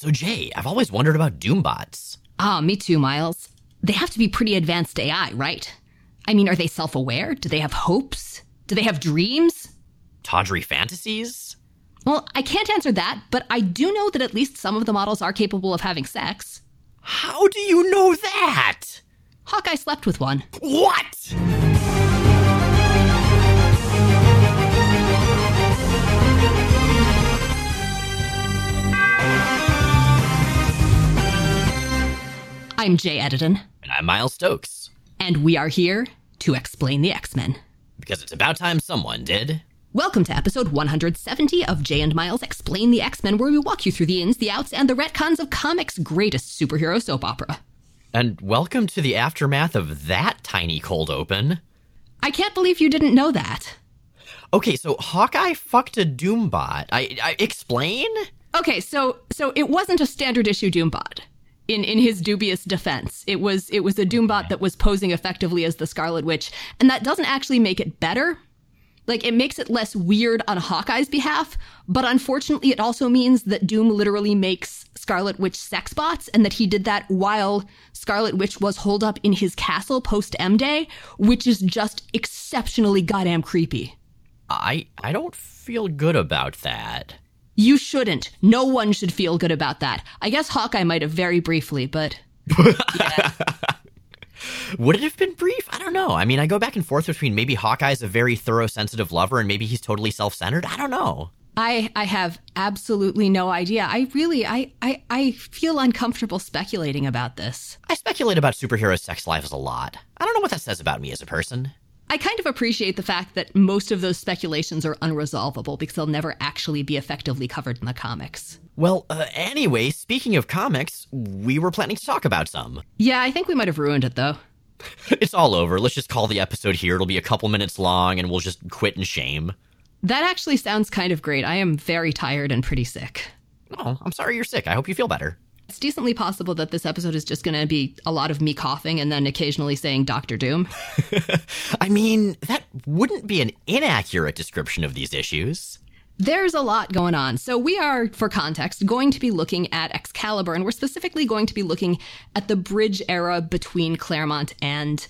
So, Jay, I've always wondered about Doombots. Ah, me too, Miles. They have to be pretty advanced AI, right? I mean, are they self aware? Do they have hopes? Do they have dreams? Tawdry fantasies? Well, I can't answer that, but I do know that at least some of the models are capable of having sex. How do you know that? Hawkeye slept with one. What? I'm Jay Edidin. And I'm Miles Stokes. And we are here to explain the X Men. Because it's about time someone did. Welcome to episode 170 of Jay and Miles Explain the X Men, where we walk you through the ins, the outs, and the retcons of comics' greatest superhero soap opera. And welcome to the aftermath of that tiny cold open. I can't believe you didn't know that. Okay, so Hawkeye fucked a Doombot. I, I explain? Okay, so so it wasn't a standard issue Doombot in in his dubious defense. It was it was a Doombot that was posing effectively as the Scarlet Witch, and that doesn't actually make it better. Like it makes it less weird on Hawkeye's behalf, but unfortunately it also means that Doom literally makes Scarlet Witch sex bots and that he did that while Scarlet Witch was holed up in his castle post M Day, which is just exceptionally goddamn creepy. I I don't feel good about that. You shouldn't. No one should feel good about that. I guess Hawkeye might have very briefly, but. Yeah. Would it have been brief? I don't know. I mean, I go back and forth between maybe Hawkeye's a very thorough, sensitive lover and maybe he's totally self centered. I don't know. I I have absolutely no idea. I really I, I I feel uncomfortable speculating about this. I speculate about superhero sex lives a lot. I don't know what that says about me as a person. I kind of appreciate the fact that most of those speculations are unresolvable because they'll never actually be effectively covered in the comics. Well, uh, anyway, speaking of comics, we were planning to talk about some. Yeah, I think we might have ruined it though. it's all over. Let's just call the episode here. It'll be a couple minutes long and we'll just quit in shame. That actually sounds kind of great. I am very tired and pretty sick. Oh, I'm sorry you're sick. I hope you feel better. It's decently possible that this episode is just going to be a lot of me coughing and then occasionally saying Doctor Doom. I mean, that wouldn't be an inaccurate description of these issues. There's a lot going on. So, we are, for context, going to be looking at Excalibur, and we're specifically going to be looking at the bridge era between Claremont and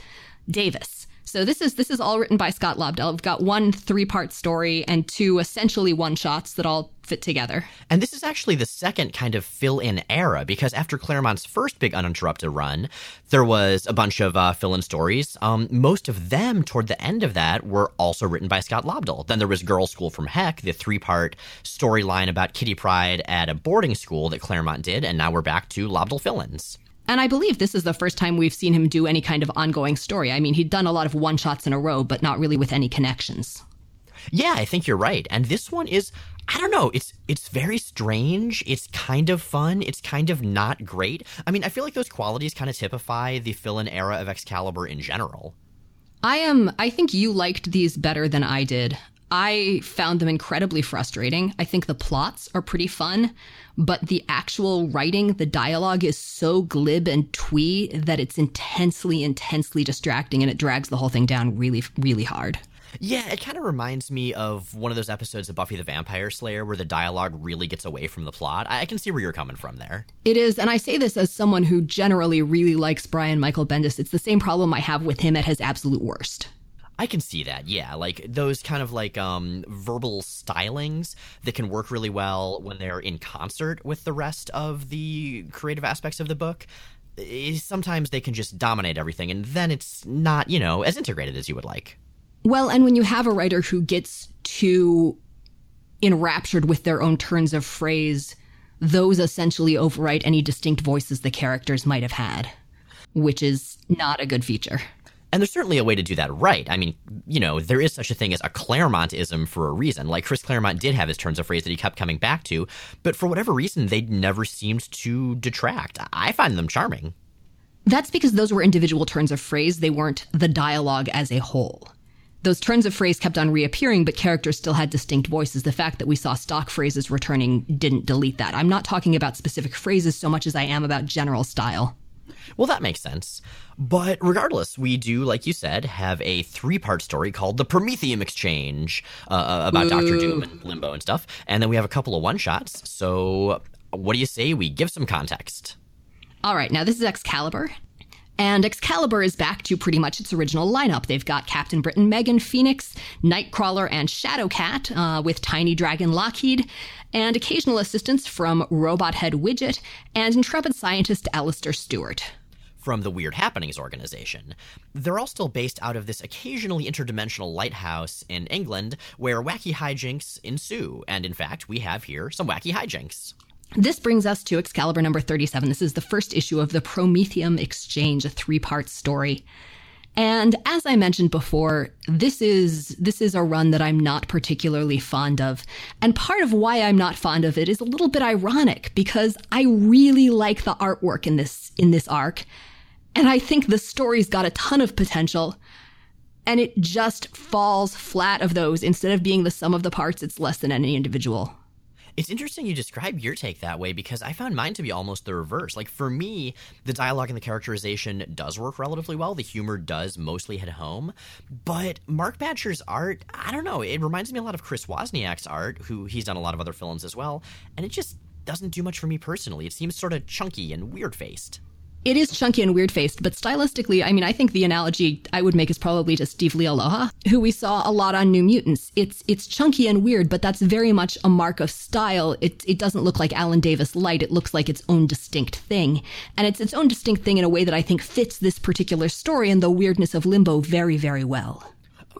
Davis. So this is this is all written by Scott Lobdell. We've got one three part story and two essentially one shots that all fit together. And this is actually the second kind of fill in era because after Claremont's first big uninterrupted run, there was a bunch of uh, fill in stories. Um, most of them toward the end of that were also written by Scott Lobdell. Then there was Girls School from Heck, the three part storyline about Kitty Pryde at a boarding school that Claremont did, and now we're back to Lobdell fill ins. And I believe this is the first time we've seen him do any kind of ongoing story. I mean, he'd done a lot of one shots in a row, but not really with any connections. Yeah, I think you're right. And this one is I don't know, it's it's very strange. It's kind of fun. It's kind of not great. I mean, I feel like those qualities kind of typify the fill-in era of Excalibur in general. I am I think you liked these better than I did. I found them incredibly frustrating. I think the plots are pretty fun, but the actual writing, the dialogue is so glib and twee that it's intensely, intensely distracting and it drags the whole thing down really, really hard. Yeah, it kind of reminds me of one of those episodes of Buffy the Vampire Slayer where the dialogue really gets away from the plot. I can see where you're coming from there. It is, and I say this as someone who generally really likes Brian Michael Bendis. It's the same problem I have with him at his absolute worst. I can see that. Yeah, like those kind of like um, verbal stylings that can work really well when they're in concert with the rest of the creative aspects of the book. Sometimes they can just dominate everything, and then it's not, you know, as integrated as you would like. Well, and when you have a writer who gets too enraptured with their own turns of phrase, those essentially overwrite any distinct voices the characters might have had, which is not a good feature. And there's certainly a way to do that right. I mean, you know, there is such a thing as a Claremontism for a reason. Like Chris Claremont did have his turns of phrase that he kept coming back to, but for whatever reason, they never seemed to detract. I find them charming. That's because those were individual turns of phrase, they weren't the dialogue as a whole. Those turns of phrase kept on reappearing, but characters still had distinct voices. The fact that we saw stock phrases returning didn't delete that. I'm not talking about specific phrases so much as I am about general style. Well, that makes sense. But regardless, we do, like you said, have a three part story called The Promethium Exchange uh, about Ooh. Doctor Doom and Limbo and stuff. And then we have a couple of one shots. So what do you say we give some context? All right, now this is Excalibur. And Excalibur is back to pretty much its original lineup. They've got Captain Britain, Megan, Phoenix, Nightcrawler, and Shadowcat, uh, with Tiny Dragon Lockheed, and occasional assistance from Robot Head Widget and intrepid scientist Alistair Stewart from the Weird Happenings organization. They're all still based out of this occasionally interdimensional lighthouse in England where wacky hijinks ensue. And in fact, we have here some wacky hijinks. This brings us to Excalibur number 37. This is the first issue of the Promethium Exchange, a three-part story. And as I mentioned before, this is this is a run that I'm not particularly fond of. And part of why I'm not fond of it is a little bit ironic because I really like the artwork in this in this arc. And I think the story's got a ton of potential. And it just falls flat of those. Instead of being the sum of the parts, it's less than any individual. It's interesting you describe your take that way because I found mine to be almost the reverse. Like for me, the dialogue and the characterization does work relatively well. The humor does mostly hit home. But Mark Badger's art, I don't know, it reminds me a lot of Chris Wozniak's art, who he's done a lot of other films as well, and it just doesn't do much for me personally. It seems sort of chunky and weird faced it is chunky and weird faced, but stylistically, I mean, I think the analogy I would make is probably to Steve Leialoha, who we saw a lot on New Mutants. It's it's chunky and weird, but that's very much a mark of style. It it doesn't look like Alan Davis light. It looks like its own distinct thing, and it's its own distinct thing in a way that I think fits this particular story and the weirdness of Limbo very very well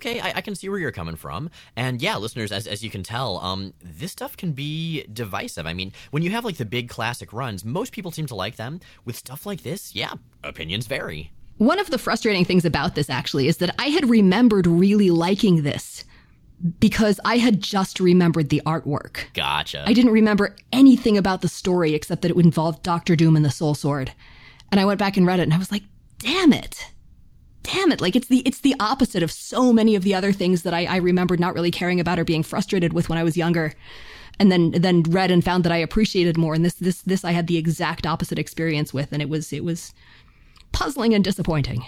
okay, I, I, can see where you're coming from. And yeah, listeners, as, as you can tell, um, this stuff can be divisive. I mean, when you have like the big classic runs, most people seem to like them. With stuff like this, yeah, opinions vary. One of the frustrating things about this actually is that I had remembered really liking this because I had just remembered the artwork. Gotcha. I didn't remember anything about the story except that it involved Doctor Doom and the Soul Sword. And I went back and read it and I was like, damn it damn it like it's the it's the opposite of so many of the other things that I, I remembered not really caring about or being frustrated with when I was younger and then then read and found that I appreciated more and this this this I had the exact opposite experience with and it was it was puzzling and disappointing.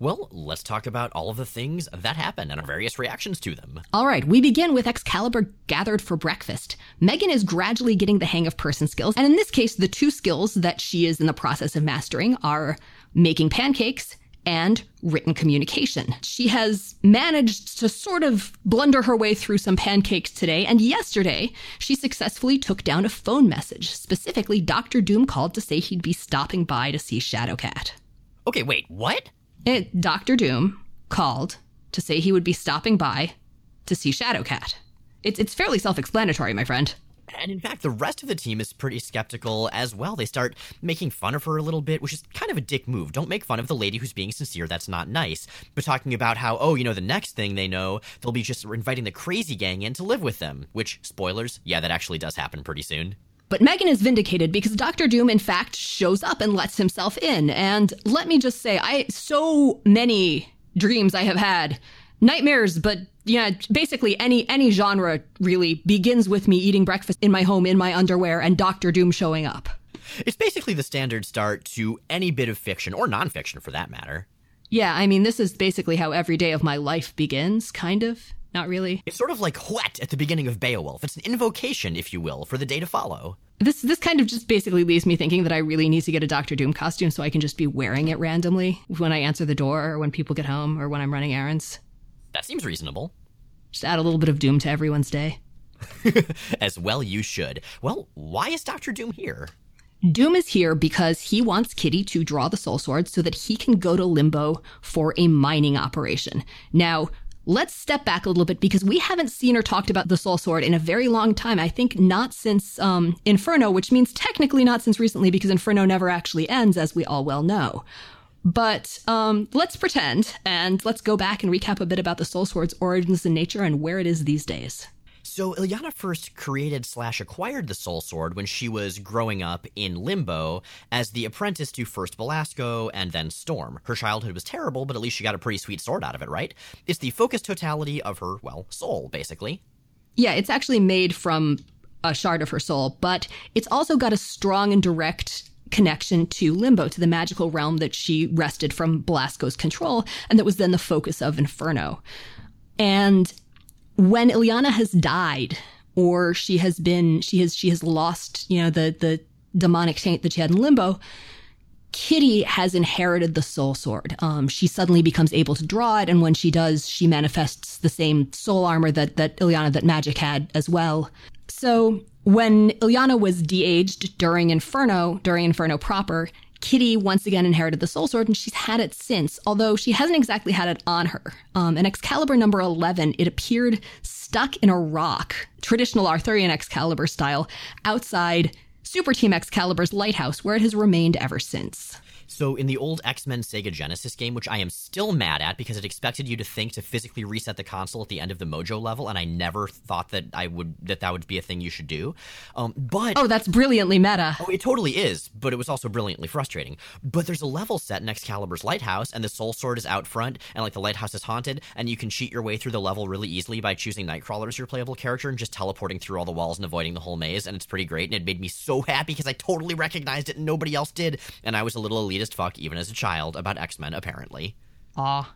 Well, let's talk about all of the things that happened and our various reactions to them. All right, we begin with Excalibur gathered for breakfast. Megan is gradually getting the hang of person skills, and in this case, the two skills that she is in the process of mastering are making pancakes and written communication. She has managed to sort of blunder her way through some pancakes today, and yesterday she successfully took down a phone message. Specifically, Dr. Doom called to say he'd be stopping by to see Shadowcat. Okay, wait, what? It, Dr. Doom called to say he would be stopping by to see Shadowcat. It's, it's fairly self explanatory, my friend. And in fact, the rest of the team is pretty skeptical as well. They start making fun of her a little bit, which is kind of a dick move. Don't make fun of the lady who's being sincere. That's not nice. But talking about how, oh, you know, the next thing they know, they'll be just inviting the crazy gang in to live with them. Which, spoilers, yeah, that actually does happen pretty soon. But Megan is vindicated because Doctor Doom, in fact, shows up and lets himself in. And let me just say, I so many dreams I have had nightmares, but yeah, basically any any genre really begins with me eating breakfast in my home in my underwear and Doctor Doom showing up. It's basically the standard start to any bit of fiction or nonfiction for that matter. Yeah, I mean, this is basically how every day of my life begins, kind of. Not really. It's sort of like what at the beginning of Beowulf. It's an invocation, if you will, for the day to follow. This this kind of just basically leaves me thinking that I really need to get a Doctor Doom costume so I can just be wearing it randomly when I answer the door or when people get home or when I'm running errands. That seems reasonable. Just add a little bit of Doom to everyone's day. As well, you should. Well, why is Doctor Doom here? Doom is here because he wants Kitty to draw the Soul Sword so that he can go to Limbo for a mining operation. Now, let's step back a little bit because we haven't seen or talked about the Soul Sword in a very long time. I think not since um, Inferno, which means technically not since recently because Inferno never actually ends, as we all well know. But um, let's pretend and let's go back and recap a bit about the Soul Sword's origins and nature and where it is these days. So Illyana first created slash acquired the Soul Sword when she was growing up in Limbo as the apprentice to first Belasco and then Storm. Her childhood was terrible, but at least she got a pretty sweet sword out of it, right? It's the focused totality of her, well, soul, basically. Yeah, it's actually made from a shard of her soul, but it's also got a strong and direct connection to Limbo, to the magical realm that she wrested from Belasco's control, and that was then the focus of Inferno. And when Illyana has died, or she has been she has she has lost you know the the demonic taint that she had in limbo Kitty has inherited the soul sword. Um, she suddenly becomes able to draw it, and when she does, she manifests the same soul armor that that Illyana that Magik had as well. So when Illyana was de-aged during Inferno, during Inferno proper, Kitty once again inherited the soul sword, and she's had it since. Although she hasn't exactly had it on her. Um, in Excalibur number eleven, it appeared stuck in a rock, traditional Arthurian Excalibur style, outside Super Team Excalibur's lighthouse, where it has remained ever since. So in the old X-Men Sega Genesis game, which I am still mad at because it expected you to think to physically reset the console at the end of the Mojo level, and I never thought that I would that that would be a thing you should do. Um, but oh, that's brilliantly meta. Oh, it totally is, but it was also brilliantly frustrating. But there's a level set in Excalibur's lighthouse, and the Soul Sword is out front, and like the lighthouse is haunted, and you can cheat your way through the level really easily by choosing Nightcrawler as your playable character and just teleporting through all the walls and avoiding the whole maze, and it's pretty great. And it made me so happy because I totally recognized it and nobody else did, and I was a little elitist fuck even as a child about X Men, apparently. Ah.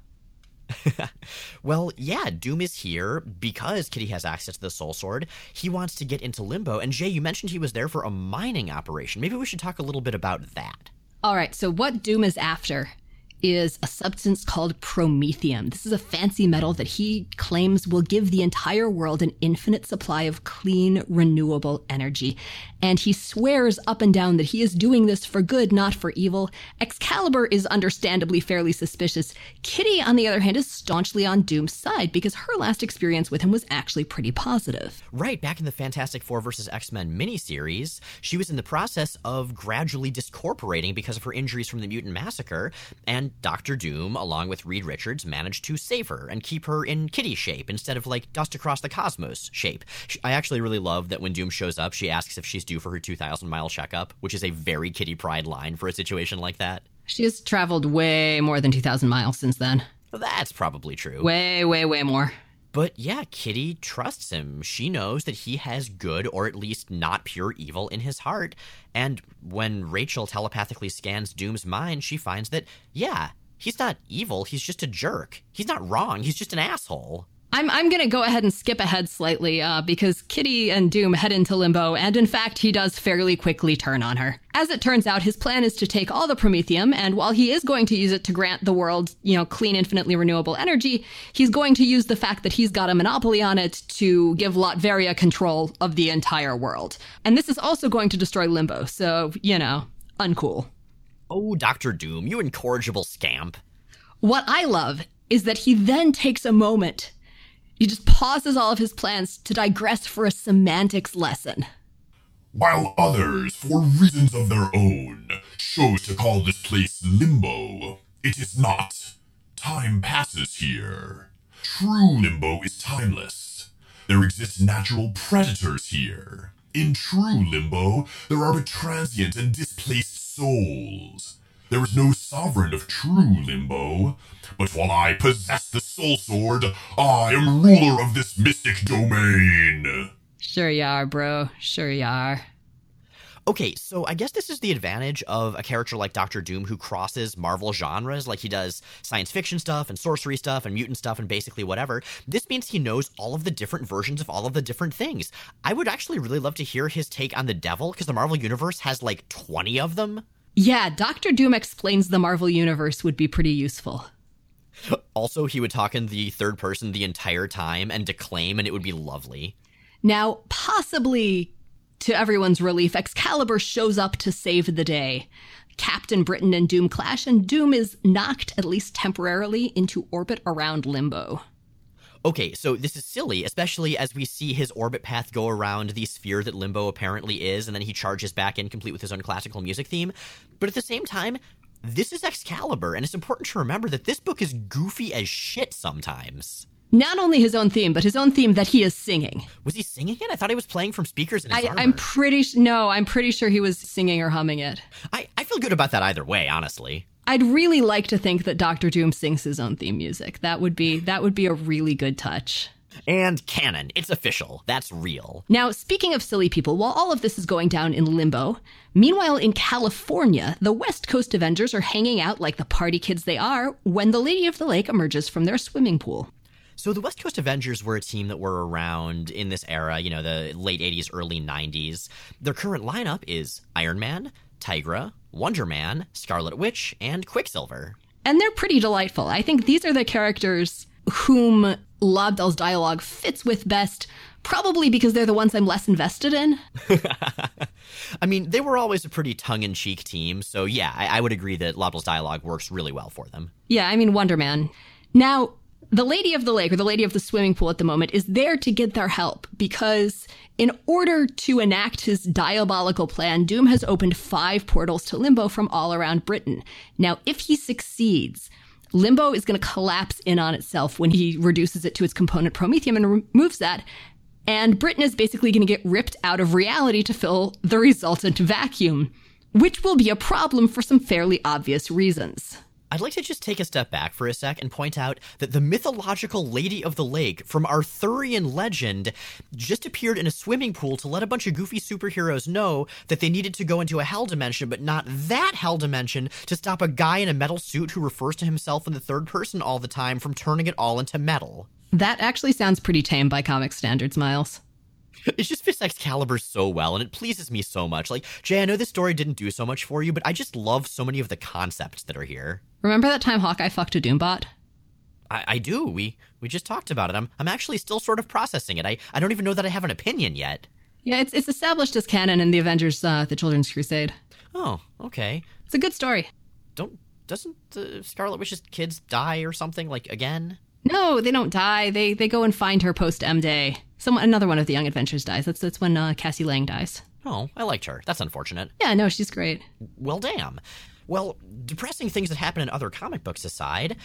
well, yeah, Doom is here because Kitty has access to the Soul Sword. He wants to get into Limbo, and Jay, you mentioned he was there for a mining operation. Maybe we should talk a little bit about that. All right, so what Doom is after is a substance called promethium. This is a fancy metal that he claims will give the entire world an infinite supply of clean, renewable energy. And he swears up and down that he is doing this for good, not for evil. Excalibur is understandably fairly suspicious. Kitty, on the other hand, is staunchly on Doom's side because her last experience with him was actually pretty positive. Right, back in the Fantastic Four versus X Men miniseries, she was in the process of gradually discorporating because of her injuries from the mutant massacre, and Doctor Doom, along with Reed Richards, managed to save her and keep her in kitty shape instead of like dust across the cosmos shape. I actually really love that when Doom shows up, she asks if she's due for her 2,000 mile checkup, which is a very Kitty Pryde line for a situation like that. She has traveled way more than 2,000 miles since then. That's probably true. Way, way, way more. But yeah, Kitty trusts him. She knows that he has good, or at least not pure evil, in his heart. And when Rachel telepathically scans Doom's mind, she finds that, yeah, he's not evil, he's just a jerk. He's not wrong, he's just an asshole. I'm I'm gonna go ahead and skip ahead slightly uh, because Kitty and Doom head into limbo, and in fact, he does fairly quickly turn on her. As it turns out, his plan is to take all the promethium, and while he is going to use it to grant the world, you know, clean, infinitely renewable energy, he's going to use the fact that he's got a monopoly on it to give Latveria control of the entire world. And this is also going to destroy Limbo, so you know, uncool. Oh, Doctor Doom, you incorrigible scamp. What I love is that he then takes a moment he just pauses all of his plans to digress for a semantics lesson. While others, for reasons of their own, chose to call this place limbo, it is not. Time passes here. True limbo is timeless. There exist natural predators here. In true limbo, there are but transient and displaced souls. There is no sovereign of true limbo, but while I possess the soul sword, I am ruler of this mystic domain. Sure you are, bro. Sure you are. Okay, so I guess this is the advantage of a character like Doctor Doom who crosses Marvel genres, like he does science fiction stuff and sorcery stuff and mutant stuff and basically whatever. This means he knows all of the different versions of all of the different things. I would actually really love to hear his take on the devil, because the Marvel Universe has like 20 of them. Yeah, Doctor Doom explains the Marvel Universe would be pretty useful. Also, he would talk in the third person the entire time and declaim, and it would be lovely. Now, possibly to everyone's relief, Excalibur shows up to save the day. Captain Britain and Doom clash, and Doom is knocked, at least temporarily, into orbit around Limbo. Okay, so this is silly, especially as we see his orbit path go around the sphere that Limbo apparently is, and then he charges back in complete with his own classical music theme. But at the same time, this is Excalibur, and it's important to remember that this book is goofy as shit sometimes. Not only his own theme, but his own theme that he is singing. Was he singing it? I thought he was playing from speakers in his I. I'm pretty no, I'm pretty sure he was singing or humming it. I, I feel good about that either way, honestly. I'd really like to think that Doctor Doom sings his own theme music. That would be that would be a really good touch. And canon, it's official. That's real. Now, speaking of silly people, while all of this is going down in limbo, meanwhile in California, the West Coast Avengers are hanging out like the party kids they are when the Lady of the Lake emerges from their swimming pool. So the West Coast Avengers were a team that were around in this era, you know, the late 80s, early 90s. Their current lineup is Iron Man, Tigra, Wonder Man, Scarlet Witch, and Quicksilver. And they're pretty delightful. I think these are the characters whom Lobdell's dialogue fits with best, probably because they're the ones I'm less invested in. I mean, they were always a pretty tongue in cheek team, so yeah, I, I, would agree that Lobdell's dialogue works really well for them. Yeah, I mean, Wonder Man. Now, the Lady of the Lake, or the Lady of the Swimming Pool at the moment, is there to get their help because in order to enact his diabolical plan, Doom has opened five portals to Limbo from all around Britain. Now, if he succeeds, Limbo is going to collapse in on itself when he reduces it to its component Promethium and removes that. And Britain is basically going to get ripped out of reality to fill the resultant vacuum, which will be a problem for some fairly obvious reasons. I'd like to just take a step back for a sec and point out that the mythological Lady of the Lake from Arthurian legend just appeared in a swimming pool to let a bunch of goofy superheroes know that they needed to go into a hell dimension, but not that hell dimension to stop a guy in a metal suit who refers to himself in the third person all the time from turning it all into metal. That actually sounds pretty tame by comic standards, Miles. It just fits Excalibur so well, and it pleases me so much. Like, Jay, I know this story didn't do so much for you, but I just love so many of the concepts that are here. Remember that time Hawkeye fucked a Doombot? I, I do. We we just talked about it. I'm I'm actually still sort of processing it. I, I don't even know that I have an opinion yet. Yeah, it's it's established as canon in the Avengers: uh, The Children's Crusade. Oh, okay. It's a good story. Don't doesn't the Scarlet Witch's kids die or something like again? No, they don't die. They they go and find her post M Day. Some another one of the Young Avengers dies. That's that's when uh, Cassie Lang dies. Oh, I liked her. That's unfortunate. Yeah, no, she's great. Well, damn. Well, depressing things that happen in other comic books aside,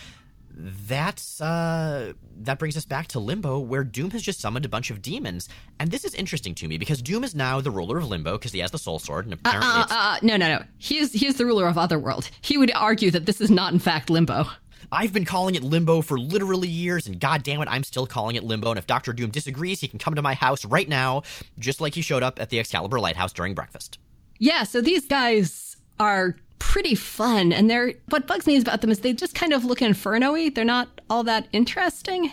that's uh that brings us back to limbo where doom has just summoned a bunch of demons and this is interesting to me because doom is now the ruler of limbo because he has the soul sword and apparently uh, uh, uh, no no no he is he is the ruler of otherworld he would argue that this is not in fact limbo I've been calling it limbo for literally years, and god damn it, I'm still calling it limbo. And if Doctor Doom disagrees, he can come to my house right now, just like he showed up at the Excalibur Lighthouse during breakfast. Yeah, so these guys are pretty fun. And they're what bugs me about them is they just kind of look inferno-y. They're not all that interesting.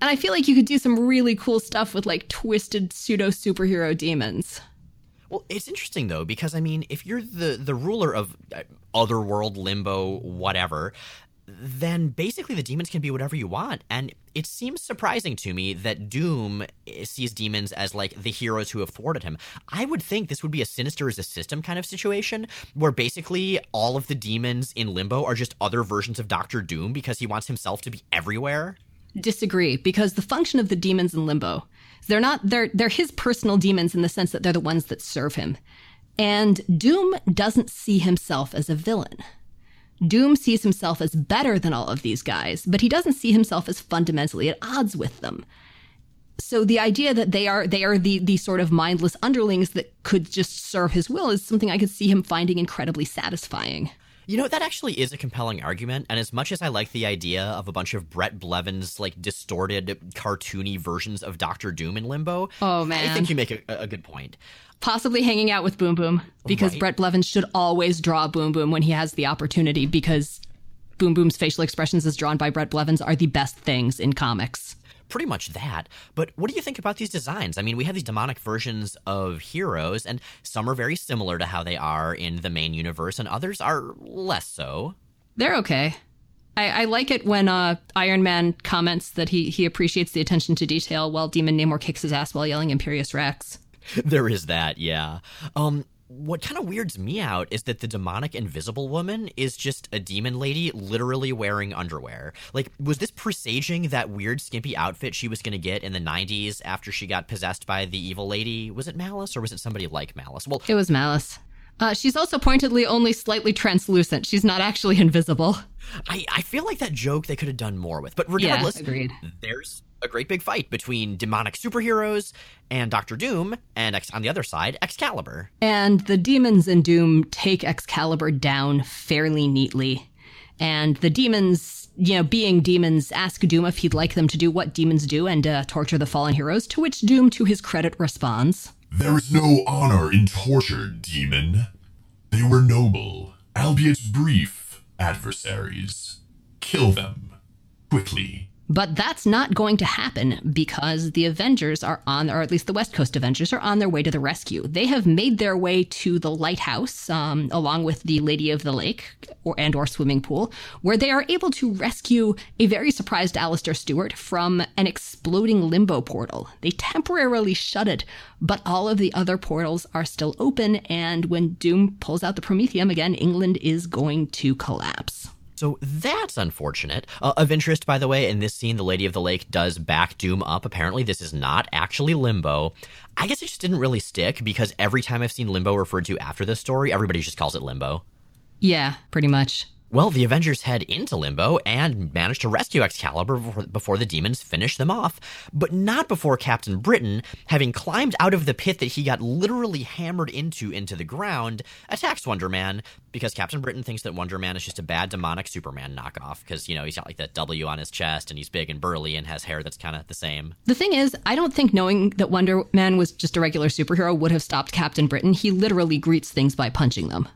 And I feel like you could do some really cool stuff with like twisted pseudo superhero demons. Well, it's interesting though because I mean, if you're the the ruler of uh, otherworld, limbo, whatever, then basically the demons can be whatever you want. And it seems surprising to me that Doom eh, sees demons as like the heroes who have thwarted him. I would think this would be a sinister as a system kind of situation where basically all of the demons in Limbo are just other versions of Doctor Doom because he wants himself to be everywhere. Disagree because the function of the demons in Limbo, they're not they're they're his personal demons in the sense that they're the ones that serve him. And Doom doesn't see himself as a villain. Doom sees himself as better than all of these guys, but he doesn't see himself as fundamentally at odds with them. So the idea that they are they are the the sort of mindless underlings that could just serve his will is something I could see him finding incredibly satisfying. You know, that actually is a compelling argument, and as much as I like the idea of a bunch of Bret Blevins like distorted, cartoony versions of Doctor Doom in Limbo, oh man, I think you make a, a good point possibly hanging out with Boom Boom because right. Bret Blevins should always draw Boom Boom when he has the opportunity because Boom Boom's facial expressions as drawn by Bret Blevins are the best things in comics. Pretty much that. But what do you think about these designs? I mean, we have these demonic versions of heroes, and some are very similar to how they are in the main universe, and others are less so. They're okay. I, I, like it when uh, Iron Man comments that he, he appreciates the attention to detail while Demon Namor kicks his ass while yelling Imperious Rex. there is that, yeah. Um, what kind of weirds me out is that the demonic invisible woman is just a demon lady literally wearing underwear. Like, was this presaging that weird skimpy outfit she was going to get in the 90s after she got possessed by the evil lady? Was it Malice or was it somebody like Malice? Well, it was Malice. Uh, she's also pointedly only slightly translucent. She's not actually invisible. I, I feel like that joke they could have done more with. But regardless, yeah, agreed. there's a great big fight between demonic superheroes and Doctor Doom, and on the other side, Excalibur. And the demons in Doom take Excalibur down fairly neatly. And the demons, you know, being demons, ask Doom if he'd like them to do what demons do and uh, torture the fallen heroes, to which Doom, to his credit, responds There is no honor in torture, demon. They were noble, albeit brief, adversaries. Kill them. Quickly But that's not going to happen because the Avengers are on, or at least the West Coast Avengers are on their way to the rescue. They have made their way to the lighthouse, um, along with the Lady of the Lake or and or swimming pool, where they are able to rescue a very surprised Alistair Stewart from an exploding limbo portal. They temporarily shut it, but all of the other portals are still open. And when Doom pulls out the Promethium again, England is going to collapse. So that's unfortunate. Uh, of interest, by the way, in this scene, the Lady of the Lake does back Doom up. Apparently, this is not actually Limbo. I guess it just didn't really stick because every time I've seen Limbo referred to after this story, everybody just calls it Limbo. Yeah, pretty much. Well, the Avengers head into Limbo and manage to rescue Excalibur before, the demons finish them off, but not before Captain Britain, having climbed out of the pit that he got literally hammered into into the ground, attacks Wonder Man because Captain Britain thinks that Wonder Man is just a bad demonic Superman knockoff because, you know, he's got like that W on his chest and he's big and burly and has hair that's kind of the same. The thing is, I don't think knowing that Wonder Man was just a regular superhero would have stopped Captain Britain. He literally greets things by punching them.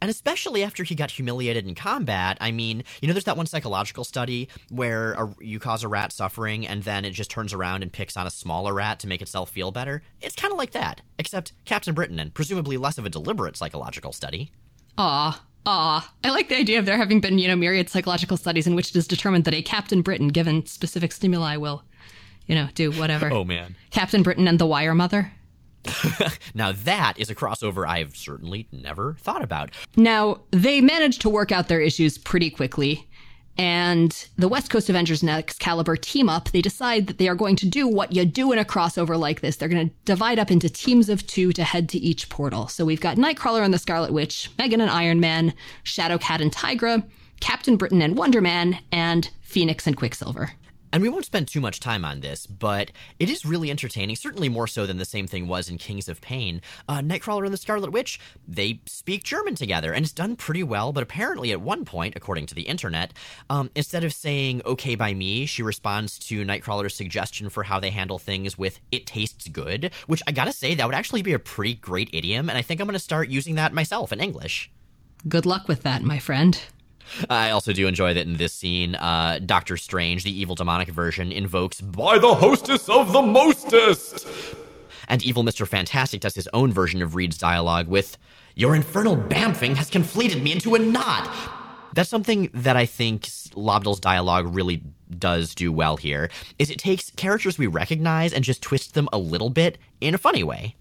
And especially after he got humiliated in combat, I mean, you know, there's that one psychological study where a, you cause a rat suffering and then it just turns around and picks on a smaller rat to make itself feel better. It's kind of like that, except Captain Britain and presumably less of a deliberate psychological study. Ah, Ah, I like the idea of there having been, you know, myriad psychological studies in which it is determined that a Captain Britain, given specific stimuli, will, you know, do whatever. Oh, man. Captain Britain and the Wire Mother. now that is a crossover I've certainly never thought about. Now, they managed to work out their issues pretty quickly. And the West Coast Avengers and Excalibur team up. They decide that they are going to do what you do in a crossover like this. They're going to divide up into teams of two to head to each portal. So we've got Nightcrawler and the Scarlet Witch, Megan and Iron Man, Shadowcat and Tigra, Captain Britain and Wonder Man, and Phoenix and Quicksilver. And we won't spend too much time on this, but it is really entertaining, certainly more so than the same thing was in Kings of Pain. Uh, Nightcrawler and the Scarlet Witch, they speak German together, and it's done pretty well, but apparently at one point, according to the internet, um, instead of saying okay by me, she responds to Nightcrawler's suggestion for how they handle things with it tastes good, which I gotta say, that would actually be a pretty great idiom, and I think I'm gonna start using that myself in English. Good luck with that, my friend. I also do enjoy that in this scene, uh, Doctor Strange, the evil demonic version, invokes by the hostess of the mostest. And evil Mr. Fantastic does his own version of Reed's dialogue with, Your infernal bamfing has conflated me into a knot. That's something that I think Lobdell's dialogue really does do well here, is it takes characters we recognize and just twists them a little bit in a funny way.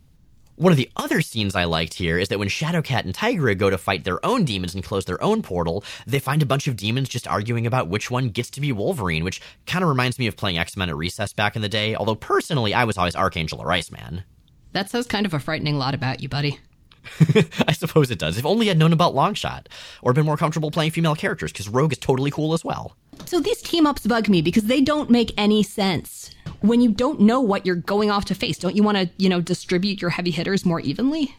One of the other scenes I liked here is that when Shadowcat and Tigra go to fight their own demons and close their own portal, they find a bunch of demons just arguing about which one gets to be Wolverine, which kind of reminds me of playing X Men at recess back in the day, although personally I was always Archangel or Iceman. That says kind of a frightening lot about you, buddy. I suppose it does. If only I'd known about Longshot, or been more comfortable playing female characters, because Rogue is totally cool as well. So these team ups bug me because they don't make any sense when you don't know what you're going off to face, don't you want to, you know, distribute your heavy hitters more evenly?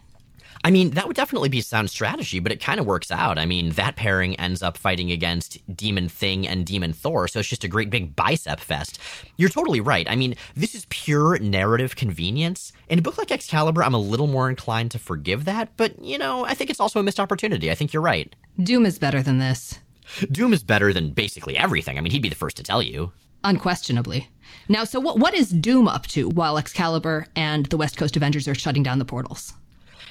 I mean, that would definitely be sound strategy, but it kind of works out. I mean, that pairing ends up fighting against Demon Thing and Demon Thor, so it's just a great big bicep fest. You're totally right. I mean, this is pure narrative convenience. In a book like Excalibur, I'm a little more inclined to forgive that, but, you know, I think it's also a missed opportunity. I think you're right. Doom is better than this. Doom is better than basically everything. I mean, he'd be the first to tell you. Unquestionably. Now, so what, what is Doom up to while Excalibur and the West Coast Avengers are shutting down the portals?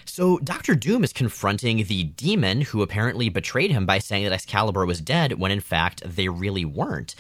So Doctor Doom is confronting the demon who apparently betrayed him by saying that Excalibur was dead when in fact they really weren't.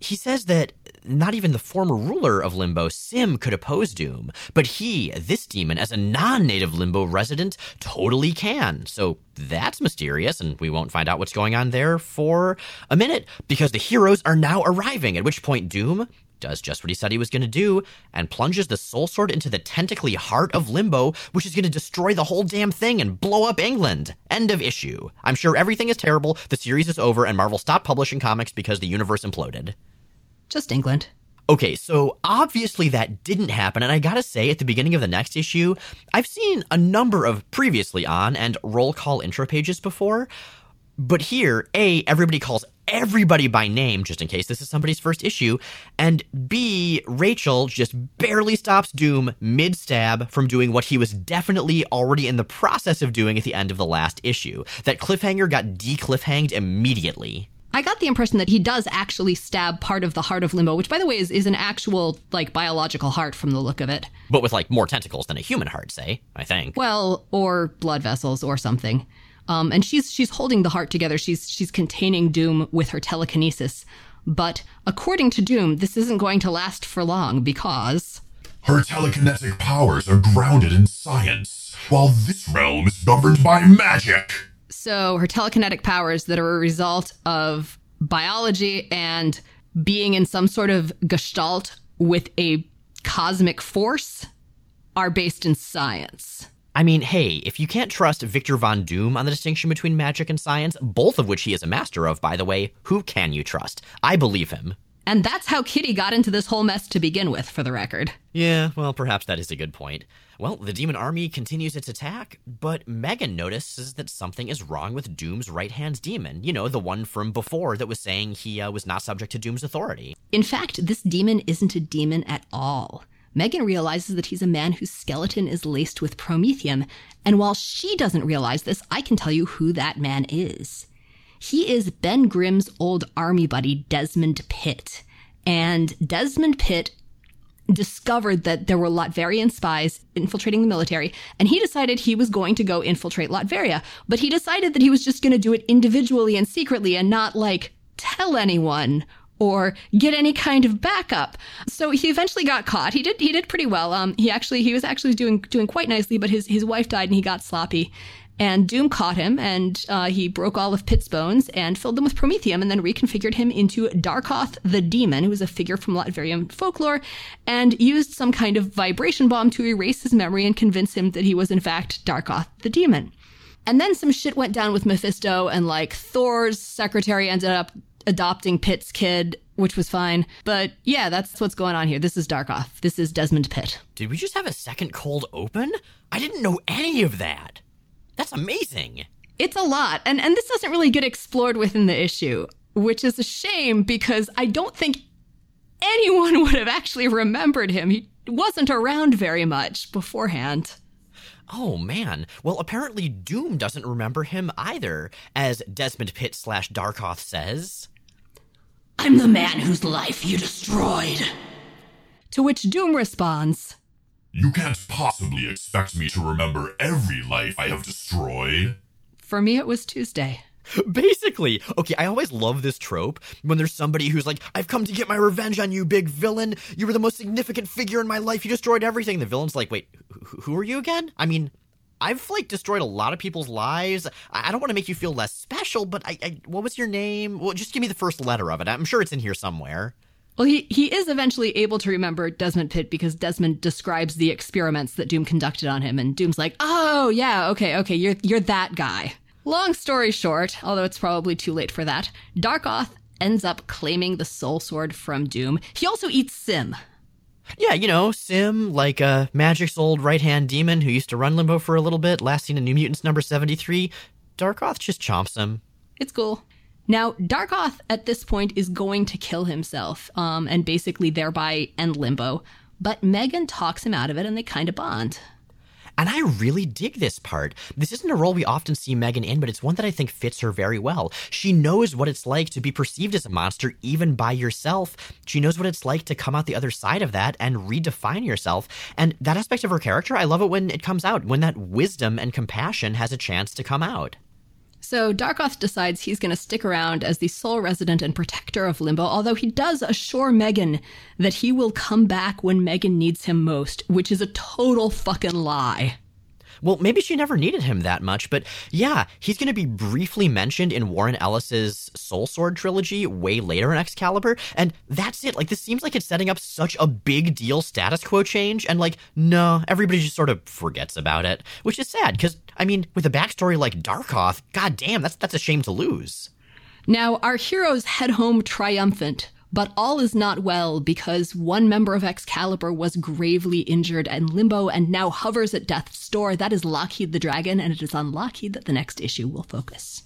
He says that not even the former ruler of Limbo, S'ym, could oppose Doom, but he, this demon, as a non native Limbo resident, totally can. So that's mysterious, and we won't find out what's going on there for a minute, because the heroes are now arriving, at which point Doom does just what he said he was going to do and plunges the soul sword into the tentacly heart of limbo which is going to destroy the whole damn thing and blow up england. End of issue. I'm sure everything is terrible. The series is over and marvel stopped publishing comics because the universe imploded. Just England. Okay, so obviously that didn't happen, and I gotta say, at the beginning of the next issue, I've seen a number of previously on and roll call intro pages before, but here, A, everybody calls everybody by name just in case this is somebody's first issue, and B, Rachel just barely stops Doom mid stab from doing what he was definitely already in the process of doing at the end of the last issue. That cliffhanger got de cliffhanged immediately. I got the impression that he does actually stab part of the heart of Limbo, which, by the way, is, is an actual, like, biological heart from the look of it. But with like more tentacles than a human heart, say, I think. Well, or blood vessels or something. Um, and she's she's holding the heart together. She's she's containing Doom with her telekinesis. But according to Doom, this isn't going to last for long because Her telekinetic powers are grounded in science, while this realm is governed by magic. So her telekinetic powers that are a result of biology and being in some sort of gestalt with a cosmic force are based in science. I mean, hey, if you can't trust Victor Von Doom on the distinction between magic and science, both of which he is a master of, by the way, who can you trust? I believe him. And that's how Kitty got into this whole mess to begin with, for the record. Yeah, well, perhaps that is a good point. Well, the demon army continues its attack, but Megan notices that something is wrong with Doom's right hand demon. You know, the one from before that was saying he uh, was not subject to Doom's authority. In fact, this demon isn't a demon at all. Megan realizes that he's a man whose skeleton is laced with promethium, and while she doesn't realize this, I can tell you who that man is. He is Ben Grimm's old army buddy, Desmond Pitt. And Desmond Pitt discovered that there were Latverian spies infiltrating the military, and he decided he was going to go infiltrate Latveria. But he decided that he was just going to do it individually and secretly and not like tell anyone or get any kind of backup. So he eventually got caught. He did he did pretty well. Um, he actually he was actually doing doing quite nicely, but his his wife died and he got sloppy. And Doom caught him, and uh, he broke all of Pitt's bones and filled them with promethium, and then reconfigured him into Darkoth the Demon, who was a figure from Latverian folklore, and used some kind of vibration bomb to erase his memory and convince him that he was in fact Darkoth the Demon. And then some shit went down with Mephisto, and like Thor's secretary ended up adopting Pitt's kid, which was fine. But yeah, that's what's going on here. This is Darkoth. This is Desmond Pitt. Did we just have a second cold open? I didn't know any of that. That's amazing. It's a lot. And and this doesn't really get explored within the issue, which is a shame because I don't think anyone would have actually remembered him. He wasn't around very much beforehand. Oh man. Well, apparently Doom doesn't remember him either, as Desmond Pitt slash Darkoth says. I'm the man whose life you destroyed. To which Doom responds, You can't possibly expect me to remember every life I have destroyed. For me, it was Tuesday. Basically, okay, I always love this trope when there's somebody who's like, I've come to get my revenge on you, big villain. You were the most significant figure in my life. You destroyed everything. The villain's like, wait, who are you again? I mean, I've like destroyed a lot of people's lives. I don't want to make you feel less special, but I, I, what was your name? Well, just give me the first letter of it. I'm sure it's in here somewhere. Well, he, he is eventually able to remember Desmond Pitt because Desmond describes the experiments that Doom conducted on him, and Doom's like, "Oh yeah, okay, okay, you're you're that guy." Long story short, although it's probably too late for that, Darkoth ends up claiming the Soul Sword from Doom. He also eats S'ym. Yeah, you know, S'ym, like uh, Magik's old right hand demon who used to run Limbo for a little bit, last seen in New Mutants number 73. Darkoth just chomps him. It's cool. Now, Darkoth at this point is going to kill himself, um, and basically thereby end Limbo. But Megan talks him out of it, and they kind of bond. And I really dig this part. This isn't a role we often see Megan in, but it's one that I think fits her very well. She knows what it's like to be perceived as a monster even by yourself. She knows what it's like to come out the other side of that and redefine yourself. And that aspect of her character, I love it when it comes out, when that wisdom and compassion has a chance to come out. So Darkoth decides he's going to stick around as the sole resident and protector of Limbo, although he does assure Megan that he will come back when Megan needs him most, which is a total fucking lie. Well, maybe she never needed him that much, but yeah, he's going to be briefly mentioned in Warren Ellis's Soul Sword trilogy way later in Excalibur, and that's it. Like, this seems like it's setting up such a big deal status quo change, and like, no, everybody just sort of forgets about it, which is sad, because, I mean, with a backstory like Darkoth, goddamn, that's, that's a shame to lose. Now, our heroes head home triumphant, but all is not well because one member of Excalibur was gravely injured in limbo and now hovers at death's door. That is Lockheed the Dragon, and it is on Lockheed that the next issue will focus.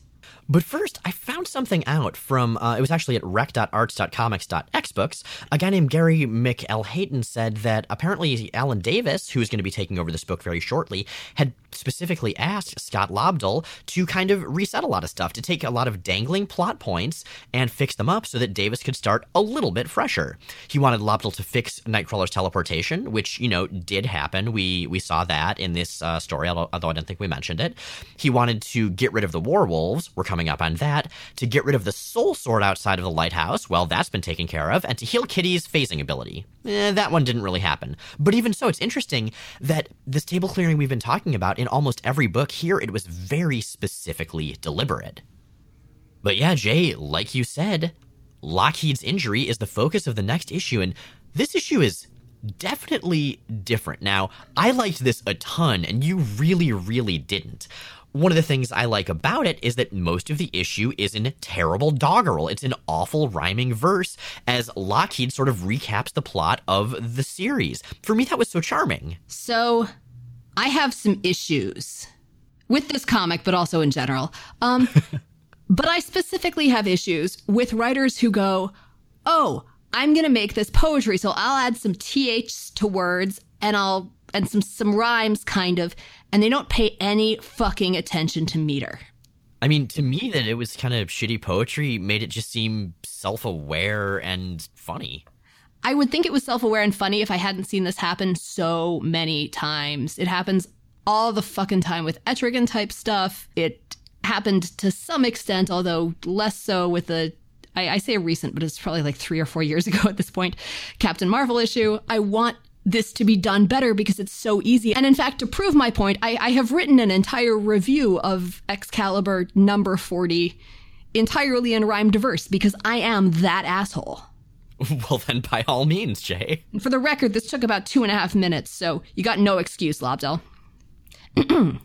But first, I found something out from, uh, it was actually at rec.arts.comics.xbooks. A guy named Gary McElhatton said that apparently Alan Davis, who's going to be taking over this book very shortly, had specifically asked Scott Lobdell to kind of reset a lot of stuff, to take a lot of dangling plot points and fix them up so that Davis could start a little bit fresher. He wanted Lobdell to fix Nightcrawler's teleportation, which, you know, did happen. We we saw that in this uh, story, although, I don't think we mentioned it. He wanted to get rid of the werewolves. We're coming up on that. To get rid of the soul sword outside of the lighthouse. Well, that's been taken care of. And to heal Kitty's phasing ability. Eh, that one didn't really happen. But even so, it's interesting that this table clearing we've been talking about in almost every book here, it was very specifically deliberate. But yeah, Jay, like you said, Lockheed's injury is the focus of the next issue, and this issue is definitely different. Now, I liked this a ton, and you really, really didn't. One of the things I like about it is that most of the issue is in terrible doggerel. It's an awful rhyming verse as Lockheed sort of recaps the plot of the series. For me, that was so charming. So, I have some issues with this comic, but also in general. Um, but I specifically have issues with writers who go, "Oh, I'm going to make this poetry, so I'll add some ths to words and I'll and some some rhymes kind of, and they don't pay any fucking attention to meter." I mean, to me, that it was kind of shitty poetry made it just seem self aware and funny. I would think it was self aware and funny if I hadn't seen this happen so many times. It happens all the fucking time with Etrigan type stuff. It happened to some extent, although less so with the I, I, say recent, but it's probably like three or four years ago at this point, Captain Marvel issue. I want this to be done better because it's so easy. And in fact, to prove my point, I, I have written an entire review of Excalibur number 40 entirely in rhyme diverse because I am that asshole. Well, then, by all means, Jay. For the record, this took about two and a half minutes, so you got no excuse, Lobdell.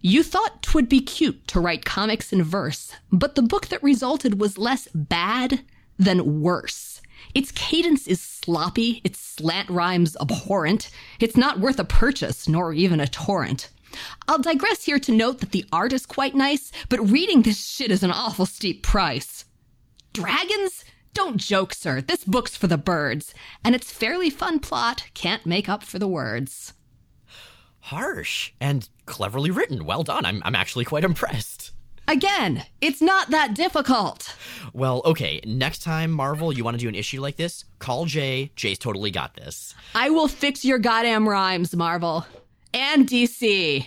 you thought twould be cute to write comics in verse, but the book that resulted was less bad than worse. Its cadence is sloppy, its slant rhymes abhorrent, it's not worth a purchase, nor even a torrent. I'll digress here to note that the art is quite nice, but reading this shit is an awful steep price. Dragons? Don't joke, sir. This book's for the birds, and its fairly fun plot can't make up for the words. Harsh and cleverly written. Well done. I'm, I'm actually quite impressed. Again, it's not that difficult. Well, okay. Next time, Marvel, you want to do an issue like this? Call Jay. Jay's totally got this. I will fix your goddamn rhymes, Marvel. And DC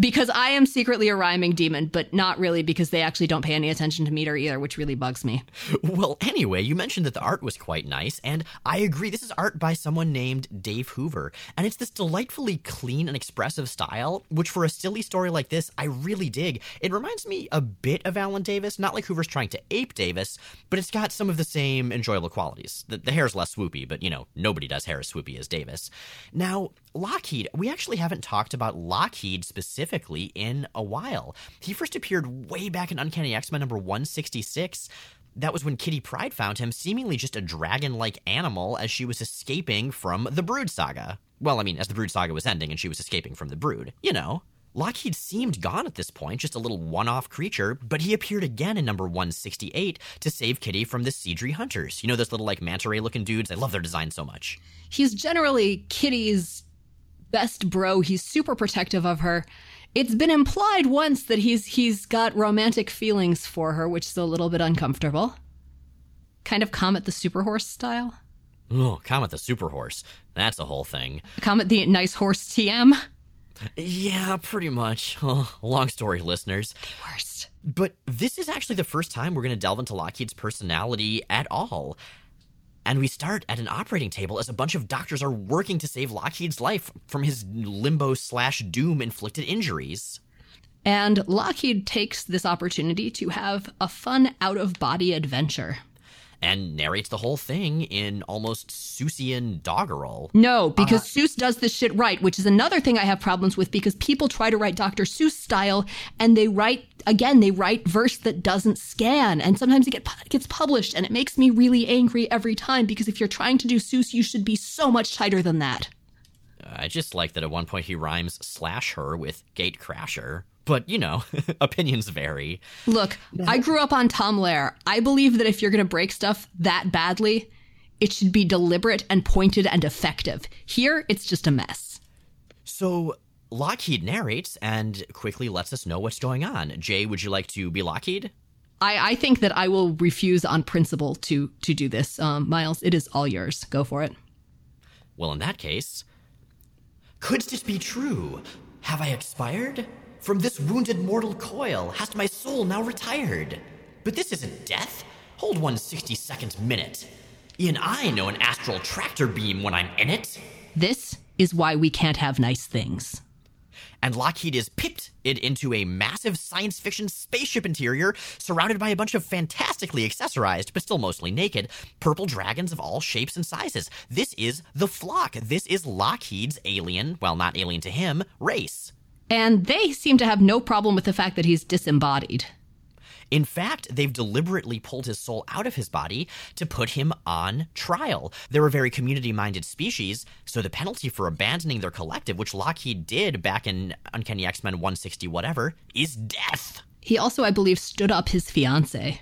because I am secretly a rhyming demon, but not really because they actually don't pay any attention to meter either, which really bugs me. Well, anyway, you mentioned that the art was quite nice, and I agree. This is art by someone named Dave Hoover, and it's this delightfully clean and expressive style, which for a silly story like this, I really dig. It reminds me a bit of Alan Davis, not like Hoover's trying to ape Davis, but it's got some of the same enjoyable qualities. The, the hair's less swoopy, but you know, nobody does hair as swoopy as Davis. Now, Lockheed, we actually haven't talked about Lockheed specifically in a while. He first appeared way back in Uncanny X Men number 166. That was when Kitty Pryde found him, seemingly just a dragon like animal as she was escaping from the Brood saga. Well, I mean, as the Brood saga was ending and she was escaping from the Brood, you know. Lockheed seemed gone at this point, just a little one off creature, but he appeared again in number 168 to save Kitty from the Sidri Hunters. You know, those little, like, manta ray looking dudes? I love their design so much. He's generally Kitty's best bro. He's super protective of her. It's been implied once that he's he's got romantic feelings for her, which is a little bit uncomfortable. Kind of Comet the Super Horse style. Oh, Comet the Super Horse. That's a whole thing. Comet the Nice Horse TM. Yeah, pretty much. Oh, long story, listeners. The Worst. But this is actually the first time we're going to delve into Lockheed's personality at all. And we start at an operating table as a bunch of doctors are working to save Lockheed's life from his limbo slash doom inflicted injuries. And Lockheed takes this opportunity to have a fun out of body adventure and narrates the whole thing in almost Seussian doggerel. No, because uh, Seuss does this shit right, which is another thing I have problems with because people try to write Dr. Seuss style and they write again, they write verse that doesn't scan and sometimes it, get, it gets published and it makes me really angry every time because if you're trying to do Seuss, you should be so much tighter than that. I just like that at one point he rhymes slash her with gate crasher. But you know, opinions vary. Look, I grew up on Tom Lehrer. I believe that if you're going to break stuff that badly, it should be deliberate and pointed and effective. Here, it's just a mess. So Lockheed narrates and quickly lets us know what's going on. Jay, would you like to be Lockheed? I, I think that I will refuse on principle to to do this. Um, Miles, it is all yours. Go for it. Well, in that case, could this be true? Have I expired? From this wounded mortal coil hast my soul now retired. But this isn't death. Hold one 60 second minute. E'en I know an astral tractor beam when I'm in it. This is why we can't have nice things. And Lockheed is pipped it into a massive science fiction spaceship interior surrounded by a bunch of fantastically accessorized, but still mostly naked, purple dragons of all shapes and sizes. This is the flock. This is Lockheed's alien, well, not alien to him, race. And they seem to have no problem with the fact that he's disembodied. In fact, they've deliberately pulled his soul out of his body to put him on trial. They're a very community minded species, so the penalty for abandoning their collective, which Lockheed did back in Uncanny X Men 160 whatever, is death. He also, I believe, stood up his fiance.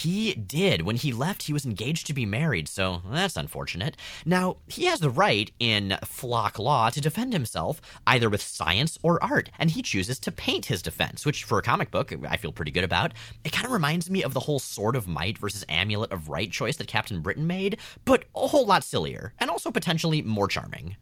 He did. When he left, he was engaged to be married, so that's unfortunate. Now, he has the right in flock law to defend himself, either with science or art, and he chooses to paint his defense, which for a comic book, I feel pretty good about. It kind of reminds me of the whole Sword of Might versus Amulet of Right choice that Captain Britain made, but a whole lot sillier, and also potentially more charming.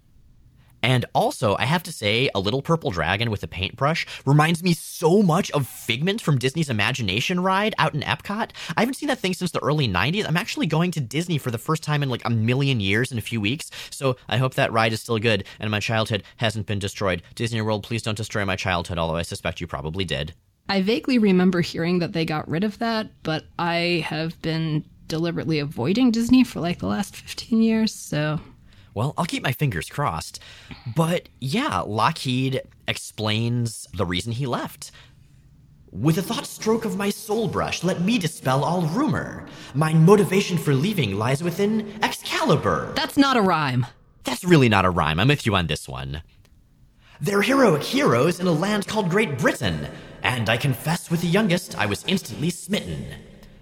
And also, I have to say, a little purple dragon with a paintbrush reminds me so much of Figment from Disney's Imagination ride out in Epcot. I haven't seen that thing since the early 90s. I'm actually going to Disney for the first time in like a million years in a few weeks, so I hope that ride is still good and my childhood hasn't been destroyed. Disney World, please don't destroy my childhood, although I suspect you probably did. I vaguely remember hearing that they got rid of that, but I have been deliberately avoiding Disney for like the last 15 years, so well, I'll keep my fingers crossed. But yeah, Lockheed explains the reason he left. With a thought stroke of my soul brush, let me dispel all rumor. My motivation for leaving lies within Excalibur. That's not a rhyme. That's really not a rhyme. I'm with you on this one. They're heroic heroes in a land called Great Britain, and I confess with the youngest I was instantly smitten.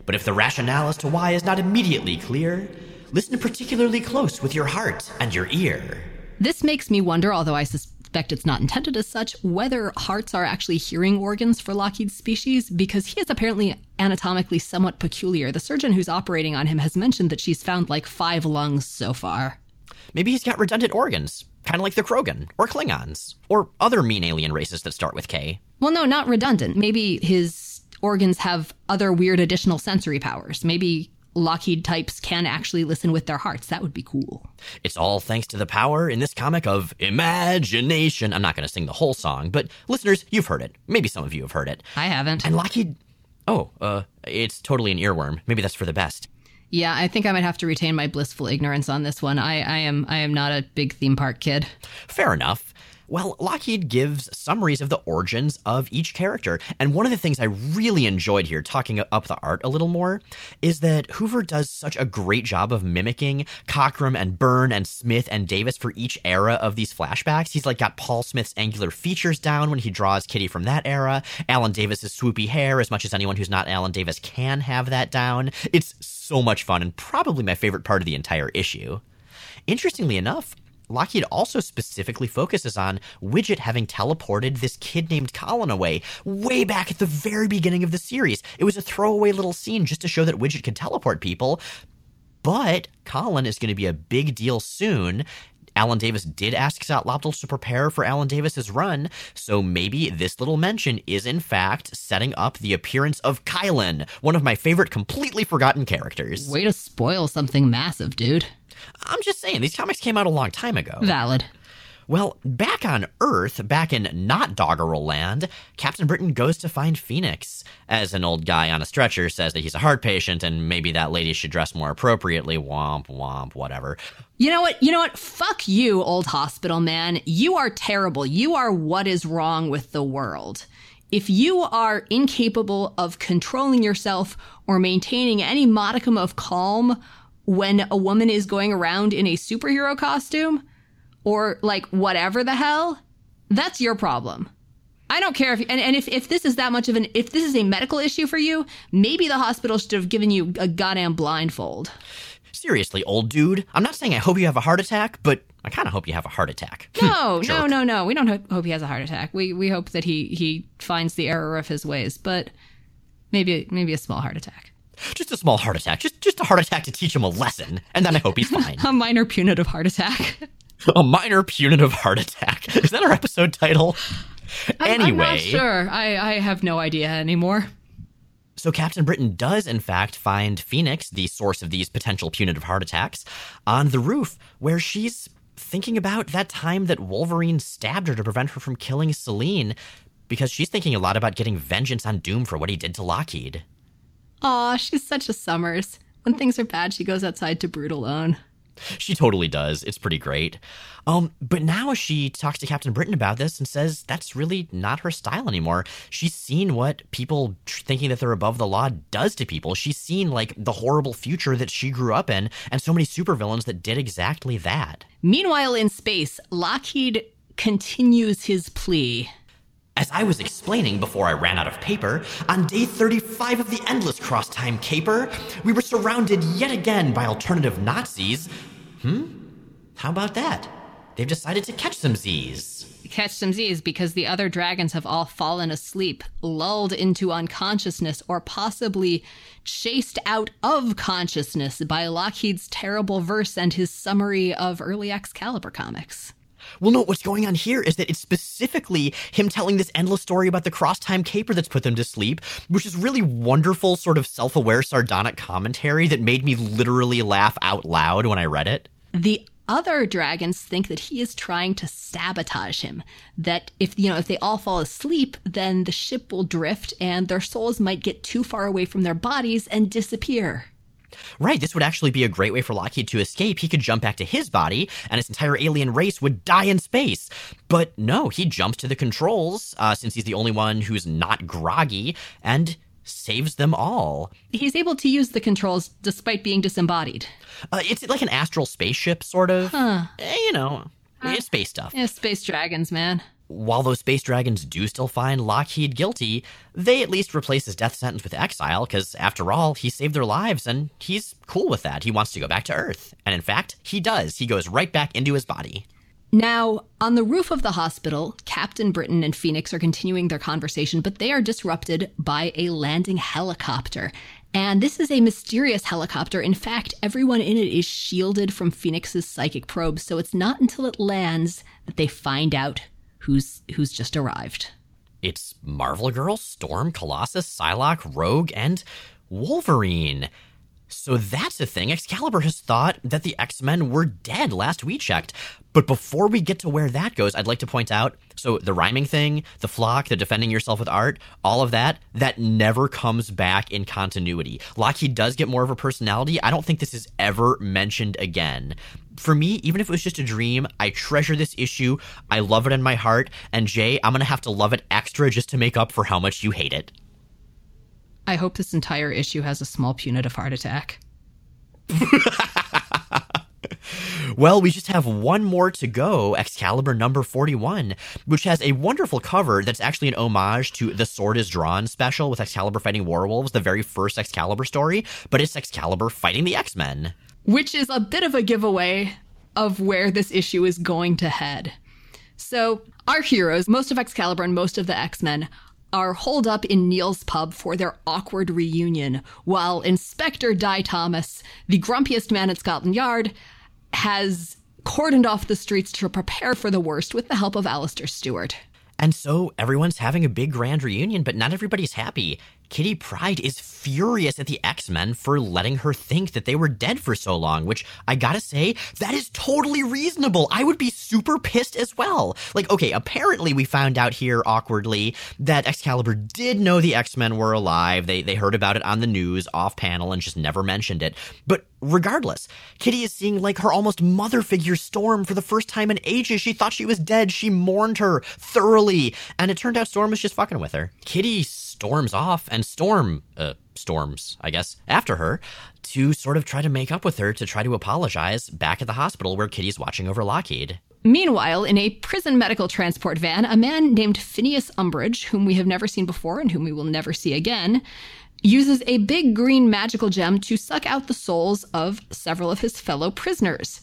But if the rationale as to why is not immediately clear, Listen particularly close with your heart and your ear. This makes me wonder, although I suspect it's not intended as such, whether hearts are actually hearing organs for Lockheed's species, because he is apparently anatomically somewhat peculiar. The surgeon who's operating on him has mentioned that she's found like five lungs so far. Maybe he's got redundant organs, kind of like the Krogan, or Klingons, or other mean alien races that start with K. Well, no, not redundant. Maybe his organs have other weird additional sensory powers. Maybe Lockheed types can actually listen with their hearts. That would be cool. It's all thanks to the power in this comic of imagination. I'm not going to sing the whole song, but listeners, you've heard it. Maybe some of you have heard it. I haven't. And Lockheed. Oh, uh, it's totally an earworm. Maybe that's for the best. Yeah, I think I might have to retain my blissful ignorance on this one. I, I am I am not a big theme park kid. Fair enough. Well, Lockheed gives summaries of the origins of each character. And one of the things I really enjoyed here, talking up the art a little more, is that Hoover does such a great job of mimicking Cockrum and Byrne and Smith and Davis for each era of these flashbacks. He's like got Paul Smith's angular features down when he draws Kitty from that era, Alan Davis's swoopy hair, as much as anyone who's not Alan Davis can have that down. It's so much fun and probably my favorite part of the entire issue. Interestingly enough, Lockheed also specifically focuses on Widget having teleported this kid named Colin away way back at the very beginning of the series. It was a throwaway little scene just to show that Widget could teleport people. But Colin is going to be a big deal soon. Alan Davis did ask Xaloptils to prepare for Alan Davis's run, so maybe this little mention is in fact setting up the appearance of Kylun, one of my favorite completely forgotten characters. Way to spoil something massive, dude. I'm just saying, these comics came out a long time ago. Valid. Well, back on Earth, back in not Doggerel land, Captain Britain goes to find Phoenix. As an old guy on a stretcher says that he's a heart patient and maybe that lady should dress more appropriately. Womp, womp, whatever. You know what? You know what? Fuck you, old hospital man. You are terrible. You are what is wrong with the world. If you are incapable of controlling yourself or maintaining any modicum of calm when a woman is going around in a superhero costume or like whatever the hell, that's your problem. I don't care if and, and if, if this is that much of an if this is a medical issue for you, maybe the hospital should have given you a goddamn blindfold. Seriously, old dude. I'm not saying I hope you have a heart attack, but I kind of hope you have a heart attack. No, no, no, no. We don't ho- hope he has a heart attack. We we hope that he he finds the error of his ways, but maybe maybe a small heart attack. Just a small heart attack. Just just a heart attack to teach him a lesson, and then I hope he's fine. A minor punitive heart attack. a minor punitive heart attack. Is that our episode title? I'm- anyway, I'm not sure. I I have no idea anymore. So Captain Britain does, in fact, find Phoenix, the source of these potential punitive heart attacks, on the roof where she's thinking about that time that Wolverine stabbed her to prevent her from killing Selene, because she's thinking a lot about getting vengeance on Doom for what he did to Lockheed. Aw, she's such a Summers. When things are bad, she goes outside to brood alone. She totally does. It's pretty great. Um, but now she talks to Captain Britain about this and says that's really not her style anymore. She's seen what people tr- thinking that they're above the law does to people. She's seen like the horrible future that she grew up in and so many supervillains that did exactly that. Meanwhile, in space, Lockheed continues his plea. As I was explaining before I ran out of paper, on day 35 of the Endless Cross Time Caper, we were surrounded yet again by alternative Nazis. Hmm? How about that? They've decided to catch some Z's. Catch some Z's because the other dragons have all fallen asleep, lulled into unconsciousness, or possibly chased out of consciousness by Lockheed's terrible verse and his summary of early Excalibur comics. Well, no, what's going on here is that it's specifically him telling this endless story about the cross time caper that's put them to sleep, which is really wonderful, sort of self aware, sardonic commentary that made me literally laugh out loud when I read it. The other dragons think that he is trying to sabotage him. That if you know if they all fall asleep, then the ship will drift and their souls might get too far away from their bodies and disappear. Right, this would actually be a great way for Lockheed to escape. He could jump back to his body, and his entire alien race would die in space. But no, he jumps to the controls, uh, since he's the only one who's not groggy, and saves them all. He's able to use the controls despite being disembodied. Uh, it's like an astral spaceship, sort of. Eh, you know, it's space stuff. Yeah, space dragons, man. While those space dragons do still find Lockheed guilty, they at least replace his death sentence with exile, because after all, he saved their lives, and he's cool with that. He wants to go back to Earth. And in fact, he does. He goes right back into his body. Now, on the roof of the hospital, Captain Britain and Phoenix are continuing their conversation, but they are disrupted by a landing helicopter. And this is a mysterious helicopter. In fact, everyone in it is shielded from Phoenix's psychic probe, so it's not until it lands that they find out who's who's just arrived. It's Marvel Girl, Storm, Colossus, Psylocke, Rogue, and Wolverine. So that's the thing. Excalibur has thought that the X Men were dead last we checked. But before we get to where that goes, I'd like to point out so the rhyming thing, the flock, the defending yourself with art, all of that, that never comes back in continuity. Lockheed does get more of a personality. I don't think this is ever mentioned again. For me, even if it was just a dream, I treasure this issue. I love it in my heart. And Jay, I'm going to have to love it extra just to make up for how much you hate it. I hope this entire issue has a small punitive heart attack. Well, we just have one more to go Excalibur number 41, which has a wonderful cover that's actually an homage to the Sword is Drawn special with Excalibur fighting werewolves, the very first Excalibur story, but it's Excalibur fighting the X Men. Which is a bit of a giveaway of where this issue is going to head. So, our heroes, most of Excalibur and most of the X Men, are holed up in Neil's pub for their awkward reunion, while Inspector Dai Thomas, the grumpiest man at Scotland Yard, has cordoned off the streets to prepare for the worst with the help of Alistair Stewart. And so everyone's having a big grand reunion, but not everybody's happy. Kitty Pryde is furious at the X Men for letting her think that they were dead for so long, which I gotta say, that is totally reasonable. I would be super pissed as well. Like, okay, apparently we found out here awkwardly that Excalibur did know the X Men were alive. They, they heard about it on the news off panel and just never mentioned it. But regardless, Kitty is seeing like her almost mother figure Storm for the first time in ages. She thought she was dead. She mourned her thoroughly. And it turned out Storm was just fucking with her. Kitty storms off, and Storm, uh, storms, I guess, after her to sort of try to make up with her to try to apologize back at the hospital where Kitty's watching over Lockheed. Meanwhile, in a prison medical transport van, a man named Phineas Umbridge, whom we have never seen before and whom we will never see again, uses a big green magical gem to suck out the souls of several of his fellow prisoners.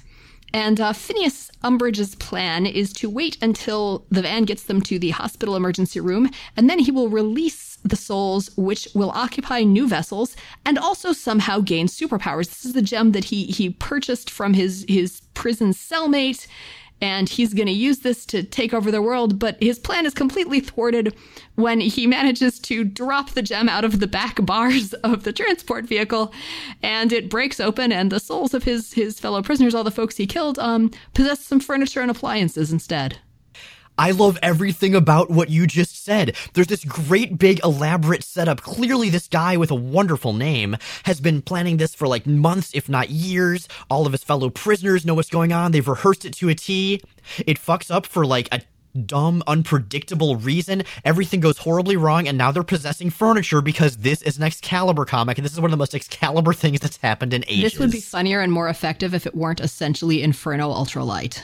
And uh, Phineas Umbridge's plan is to wait until the van gets them to the hospital emergency room, and then he will release the souls, which will occupy new vessels and also somehow gain superpowers. This is the gem that he he purchased from his his prison cellmate and he's going to use this to take over the world. But his plan is completely thwarted when he manages to drop the gem out of the back bars of the transport vehicle, and it breaks open, and the souls of his his fellow prisoners, all the folks he killed, um, possess some furniture and appliances instead. I love everything about what you just said. There's this great big elaborate setup. Clearly this guy with a wonderful name has been planning this for like months, if not years. All of his fellow prisoners know what's going on. They've rehearsed it to a T. It fucks up for like a dumb, unpredictable reason. Everything goes horribly wrong, and now they're possessing furniture because this is an Excalibur comic, and this is one of the most Excalibur things that's happened in ages. This would be funnier and more effective if it weren't essentially Inferno Ultralight.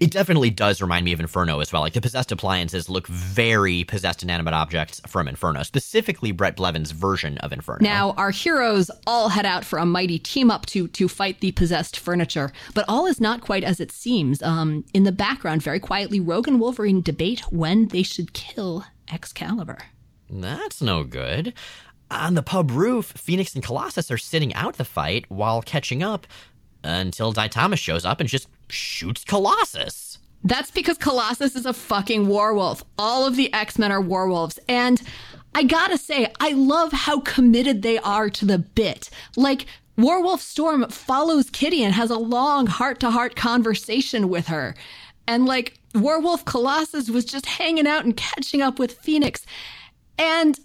It definitely does remind me of Inferno as well. Like the possessed appliances look very possessed inanimate objects from Inferno, specifically Bret Blevins' version of Inferno. Now, our heroes all head out for a mighty team up to to fight the possessed furniture, but all is not quite as it seems. Um, in the background, very quietly, Rogue and Wolverine debate when they should kill Excalibur. That's no good. On the pub roof, Phoenix and Colossus are sitting out the fight while catching up until Dai Thomas shows up and just shoots Colossus. That's because Colossus is a fucking werewolf. All of the X Men are werewolves. And I gotta say, I love how committed they are to the bit. Like, Werewolf Storm follows Kitty and has a long heart to heart conversation with her. And like, Werewolf Colossus was just hanging out and catching up with Phoenix. And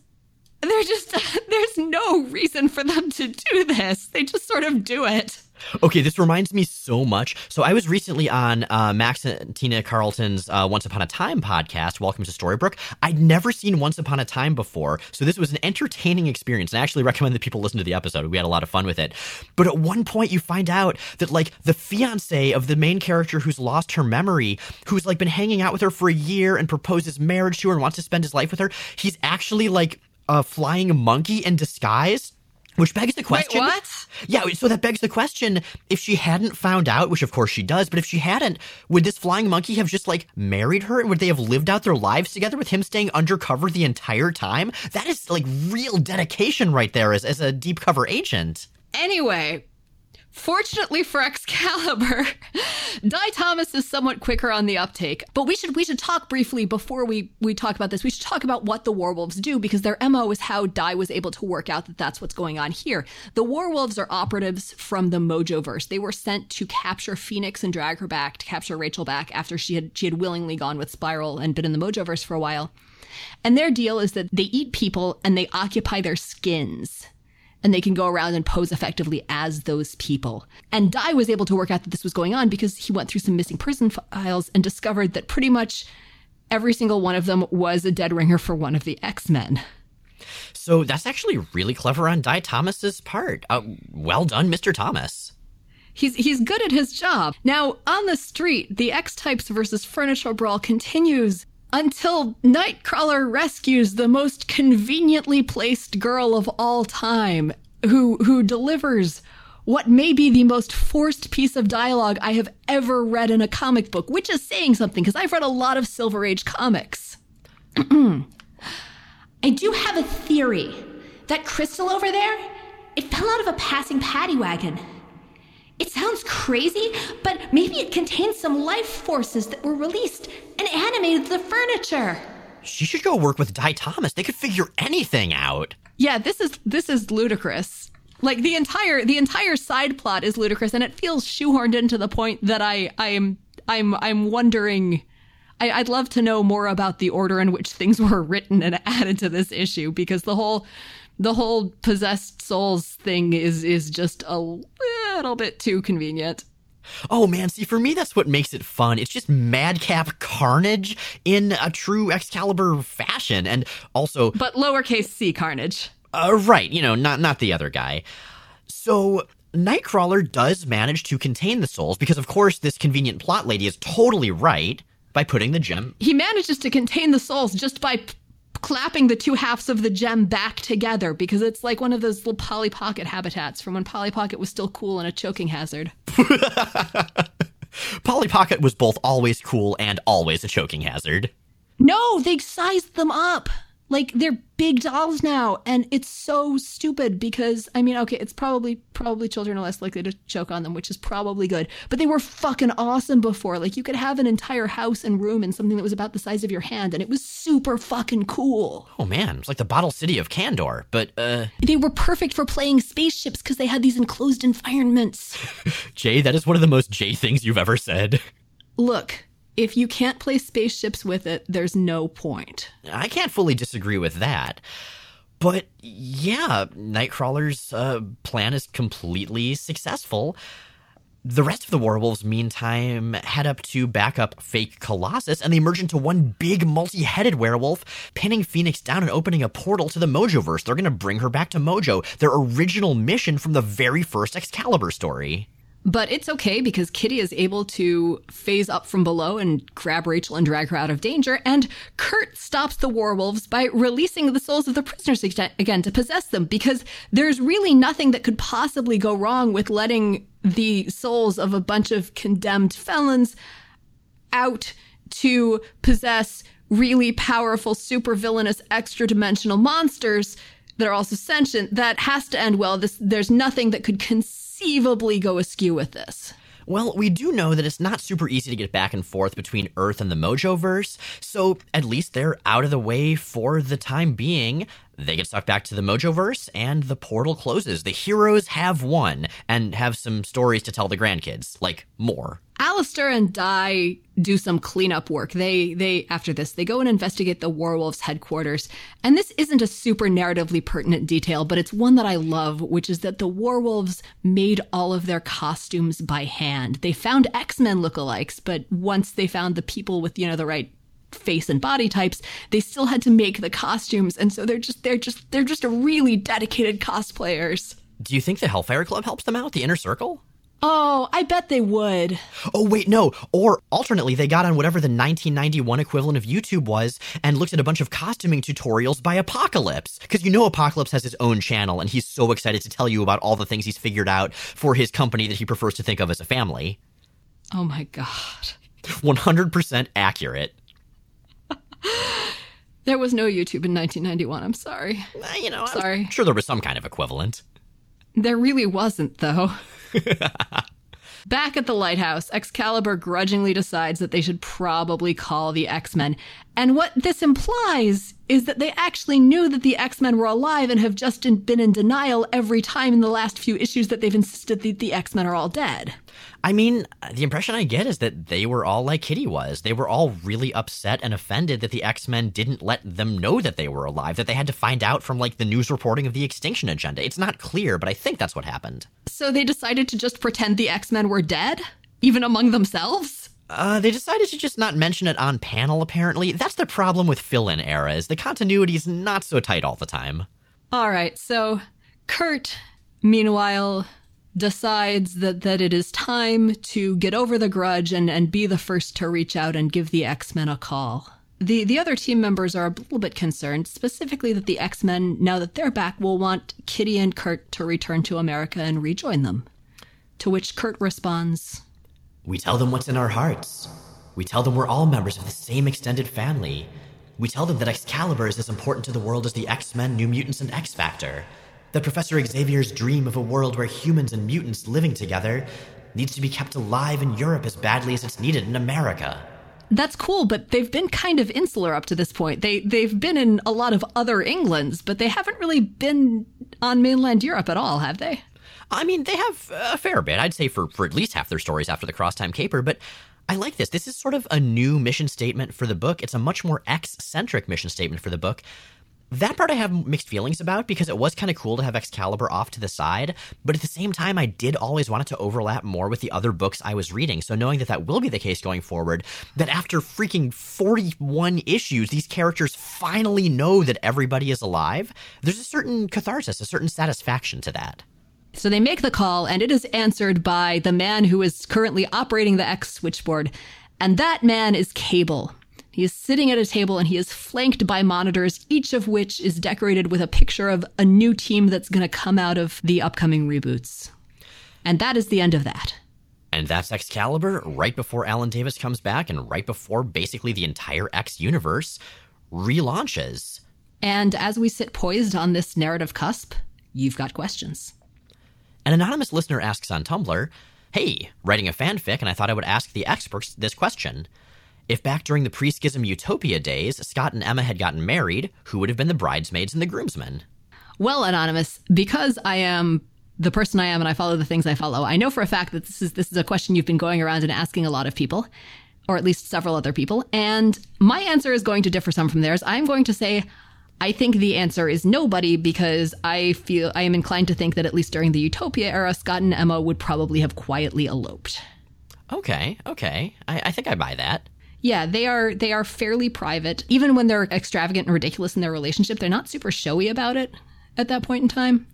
they're just, there's no reason for them to do this. They just sort of do it. Okay, this reminds me so much. So I was recently on uh, Max and Tina Carlton's uh, Once Upon a Time podcast. Welcome to Storybrooke. I'd never seen Once Upon a Time before, so this was an entertaining experience. And I actually recommend that people listen to the episode. We had a lot of fun with it. But at one point, you find out that like the fiance of the main character who's lost her memory, who's like been hanging out with her for a year and proposes marriage to her and wants to spend his life with her, he's actually like a flying monkey in disguise which begs the question. Wait, what? Yeah, so that begs the question if she hadn't found out, which of course she does, but if she hadn't, would this flying monkey have just like married her and would they have lived out their lives together with him staying undercover the entire time? That is like real dedication right there as, as a deep cover agent. Anyway, Fortunately for Excalibur, Dai Thomas is somewhat quicker on the uptake. But we should we should talk briefly before we we talk about this. We should talk about what the werewolves do because their mo is how Dai was able to work out that that's what's going on here. The werewolves are operatives from the Mojoverse. They were sent to capture Phoenix and drag her back to capture Rachel back after she had she had willingly gone with Spiral and been in the Mojoverse for a while. And their deal is that they eat people and they occupy their skins and they can go around and pose effectively as those people. And Dai was able to work out that this was going on because he went through some missing prison files and discovered that pretty much every single one of them was a dead ringer for one of the X Men. So that's actually really clever on Dai Thomas's part. Uh, well done, Mr. Thomas. He's he's good at his job. Now, on the street, the X types versus furniture brawl continues until Nightcrawler rescues the most conveniently placed girl of all time, who who delivers what may be the most forced piece of dialogue I have ever read in a comic book, which is saying something because I've read a lot of Silver Age comics. I do have a theory. That crystal over there, it fell out of a passing paddy wagon. It sounds crazy, but maybe it contains some life forces that were released and animated the furniture. She should go work with Dai Thomas. They could figure anything out. Yeah, this is this is ludicrous. Like the entire the entire side plot is ludicrous, and it feels shoehorned into the point that I I am I'm I'm wondering. I, I'd love to know more about the order in which things were written and added to this issue because the whole the whole possessed souls thing is is just a little bit too convenient. Oh man, see, for me, that's what makes it fun. It's just madcap carnage in a true Excalibur fashion. And also. But lowercase c carnage. Uh, right, you know, not not the other guy. So Nightcrawler does manage to contain the souls because, of course, this convenient plot lady is totally right by putting the gem. He manages to contain the souls just by p- clapping the two halves of the gem back together because it's like one of those little Polly Pocket habitats from when Polly Pocket was still cool and a choking hazard. Polly Pocket was both always cool and always a choking hazard. No, they sized them up. Like they're big dolls now, and it's so stupid because I mean, okay, it's probably probably children are less likely to choke on them, which is probably good. But they were fucking awesome before. Like you could have an entire house and room in something that was about the size of your hand, and it was super fucking cool. Oh man, it's like the Bottle City of Kandor, but uh, They were perfect for playing spaceships because they had these enclosed environments. Jay, that is one of the most Jay things you've ever said. Look, if you can't play spaceships with it, there's no point. I can't fully disagree with that. But yeah, Nightcrawler's uh, plan is completely successful. The rest of the werewolves, meantime, head up to back up fake Colossus, and they merge into one big multi headed werewolf, pinning Phoenix down and opening a portal to the Mojoverse. They're going to bring her back to Mojo, their original mission from the very first Excalibur story. But it's okay because Kitty is able to phase up from below and grab Rachel and drag her out of danger. And Kurt stops the werewolves by releasing the souls of the prisoners again to possess them because there's really nothing that could possibly go wrong with letting the souls of a bunch of condemned felons out to possess really powerful, super villainous, extra dimensional monsters that are also sentient. That has to end well. This, there's nothing that could conceivably go askew with this. Well, we do know that it's not super easy to get back and forth between Earth and the Mojoverse, so at least they're out of the way for the time being. They get sucked back to the Mojoverse, and the portal closes. The heroes have won, and have some stories to tell the grandkids. Like, more. Alistair and Dai do some cleanup work. They they after this they go and investigate the werewolves headquarters. And this isn't a super narratively pertinent detail, but it's one that I love, which is that the werewolves made all of their costumes by hand. They found X-Men lookalikes, but once they found the people with, you know, the right face and body types, they still had to make the costumes. And so they're just they're just they're just a really dedicated cosplayers. Do you think the Hellfire Club helps them out, the Inner Circle? Oh, I bet they would. Oh, wait, no. Or alternately, they got on whatever the 1991 equivalent of YouTube was and looked at a bunch of costuming tutorials by Apocalypse. Because you know Apocalypse has his own channel and he's so excited to tell you about all the things he's figured out for his company that he prefers to think of as a family. Oh my god. 100% accurate. There was no YouTube in 1991. I'm sorry. Uh, you know, Sorry. I'm sure there was some kind of equivalent. There really wasn't, though. Back at the lighthouse, Excalibur grudgingly decides that they should probably call the X Men. And what this implies is that they actually knew that the X Men were alive and have just been in denial every time in the last few issues that they've insisted that the X Men are all dead. I mean, the impression I get is that they were all like Kitty was. They were all really upset and offended that the X Men didn't let them know that they were alive, that they had to find out from like the news reporting of the Extinction Agenda. It's not clear, but I think that's what happened. So they decided to just pretend the X Men were dead, even among themselves? Uh, they decided to just not mention it on panel, apparently. That's the problem with fill in eras. The continuity is not so tight all the time. All right, so Kurt, meanwhile, decides that, that it is time to get over the grudge and, and be the first to reach out and give the X Men a call. The, the other team members are a little bit concerned, specifically that the X Men, now that they're back, will want Kitty and Kurt to return to America and rejoin them. To which Kurt responds, We tell them what's in our hearts. We tell them we're all members of the same extended family. We tell them that Excalibur is as important to the world as the X Men, New Mutants, and X Factor. That Professor Xavier's dream of a world where humans and mutants living together needs to be kept alive in Europe as badly as it's needed in America. That's cool, but they've been kind of insular up to this point. They they've been in a lot of other Englands, but they haven't really been on mainland Europe at all, have they? I mean, they have a fair bit, I'd say, for, for at least half their stories after the Crosstime Caper, but I like this. This is sort of a new mission statement for the book. It's a much more X centric mission statement for the book. That part I have mixed feelings about because it was kind of cool to have Excalibur off to the side, but at the same time, I did always want it to overlap more with the other books I was reading. So knowing that that will be the case going forward, that after freaking 41 issues, these characters finally know that everybody is alive, there's a certain catharsis, a certain satisfaction to that. So they make the call, and it is answered by the man who is currently operating the X switchboard. And that man is Cable. He is sitting at a table and he is flanked by monitors, each of which is decorated with a picture of a new team that's going to come out of the upcoming reboots. And that is the end of that. And that's Excalibur right before Alan Davis comes back and right before basically the entire X universe relaunches. And as we sit poised on this narrative cusp, you've got questions. An anonymous listener asks on Tumblr, Hey, writing a fanfic, and I thought I would ask the experts this question. If back during the pre schism Utopia days, Scott and Emma had gotten married, who would have been the bridesmaids and the groomsmen? Well, Anonymous, because I am the person I am and I follow the things I follow, I know for a fact that this is this is a question you've been going around and asking a lot of people, or at least several other people. And my answer is going to differ some from theirs. I'm going to say I think the answer is nobody because I feel I am inclined to think that at least during the Utopia era, Scott and Emma would probably have quietly eloped. Okay, okay. I, I think I buy that. Yeah, they are they are fairly private. Even when they're extravagant and ridiculous in their relationship, they're not super showy about it at that point in time.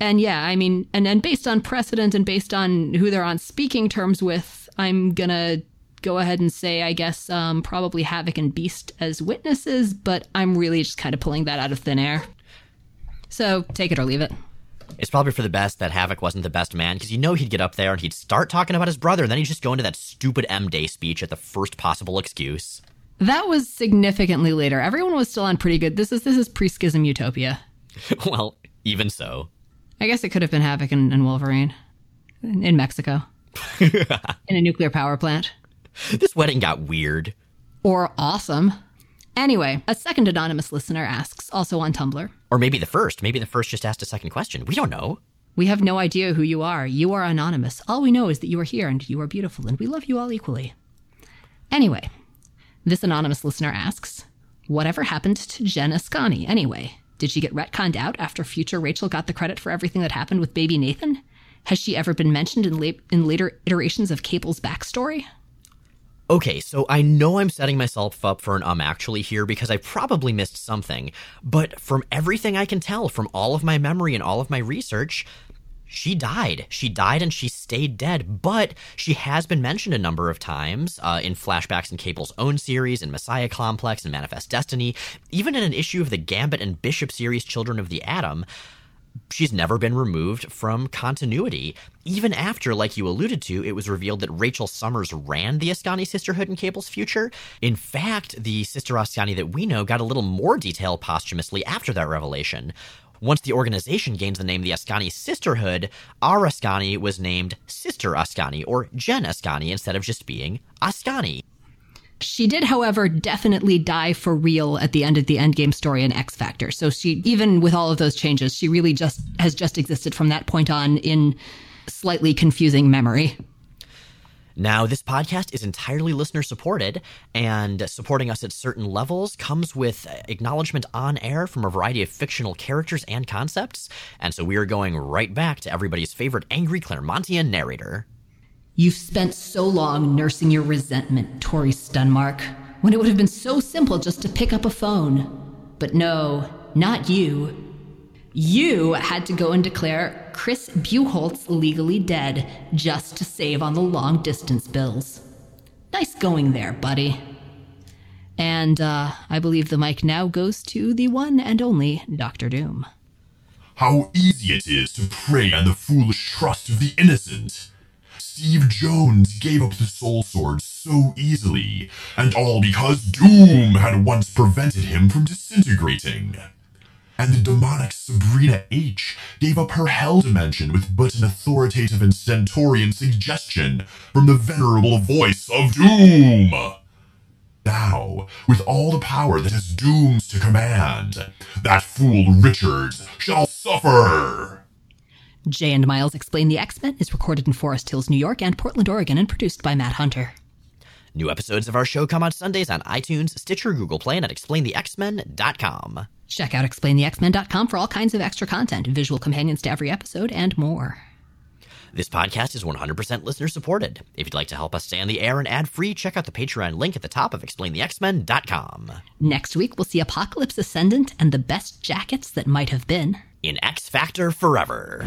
And yeah, I mean, and then based on precedent and based on who they're on speaking terms with, I'm gonna go ahead and say, I guess, um, probably Havoc and Beast as witnesses, but I'm really just kind of pulling that out of thin air. So take it or leave it. It's probably for the best that Havoc wasn't the best man because you know he'd get up there and he'd start talking about his brother, and then he'd just go into that stupid M Day speech at the first possible excuse. That was significantly later. Everyone was still on pretty good. This is this is pre-schism utopia. well, even so. I guess it could have been Havoc and, and Wolverine in, in Mexico in a nuclear power plant. This wedding got weird. Or awesome. Anyway, a second anonymous listener asks, also on Tumblr. Or maybe the first. Maybe the first just asked a second question. We don't know. We have no idea who you are. You are anonymous. All we know is that you are here and you are beautiful, and we love you all equally. Anyway, this anonymous listener asks, Whatever happened to Jen Ascani anyway? Did she get retconned out after future Rachel got the credit for everything that happened with baby Nathan? Has she ever been mentioned in, la- in later iterations of Cable's backstory? Okay, so I know I'm setting myself up for an um actually here because I probably missed something, but from everything I can tell from all of my memory and all of my research, she died. She died and she stayed dead, but she has been mentioned a number of times uh, in flashbacks in Cable's own series, in Messiah Complex, and Manifest Destiny, even in an issue of the Gambit and Bishop series, Children of the Atom she's never been removed from continuity. Even after, like you alluded to, it was revealed that Rachel Summers ran the Ascani Sisterhood in Cable's future. In fact, the Sister Ascani that we know got a little more detail posthumously after that revelation. Once the organization gains the name the Ascani Sisterhood, our Ascani was named Sister Ascani or Jen Ascani instead of just being Ascani. She did, however, definitely die for real at the end of the Endgame story in X Factor. So she, even with all of those changes, she really just has just existed from that point on in slightly confusing memory. Now, this podcast is entirely listener supported, and supporting us at certain levels comes with acknowledgement on air from a variety of fictional characters and concepts. And so we are going right back to everybody's favorite angry Claremontian narrator. You've spent so long nursing your resentment, Tori Stunmark, when it would have been so simple just to pick up a phone. But no, not you. You had to go and declare Chris Buchholz legally dead just to save on the long distance bills. Nice going there, buddy. And uh, I believe the mic now goes to the one and only Doctor Doom. How easy it is to prey on the foolish trust of the innocent. Steve Jones gave up the Soul Sword so easily, and all because Doom had once prevented him from disintegrating. And the demonic Sabrina H gave up her Hell Dimension with but an authoritative and Centaurian suggestion from the venerable voice of Doom. Now, with all the power that has Dooms to command, that fool Richards shall suffer. Jay and Miles Explain the X Men is recorded in Forest Hills, New York, and Portland, Oregon, and produced by Matt Hunter. New episodes of our show come out Sundays on iTunes, Stitcher, Google Play, and at explainthexmen.com. Check out explainthexmen.com for all kinds of extra content, visual companions to every episode, and more. This podcast is 100% listener supported. If you'd like to help us stay on the air and ad free, check out the Patreon link at the top of explainthexmen.com. Next week, we'll see Apocalypse Ascendant and the best jackets that might have been in X Factor Forever.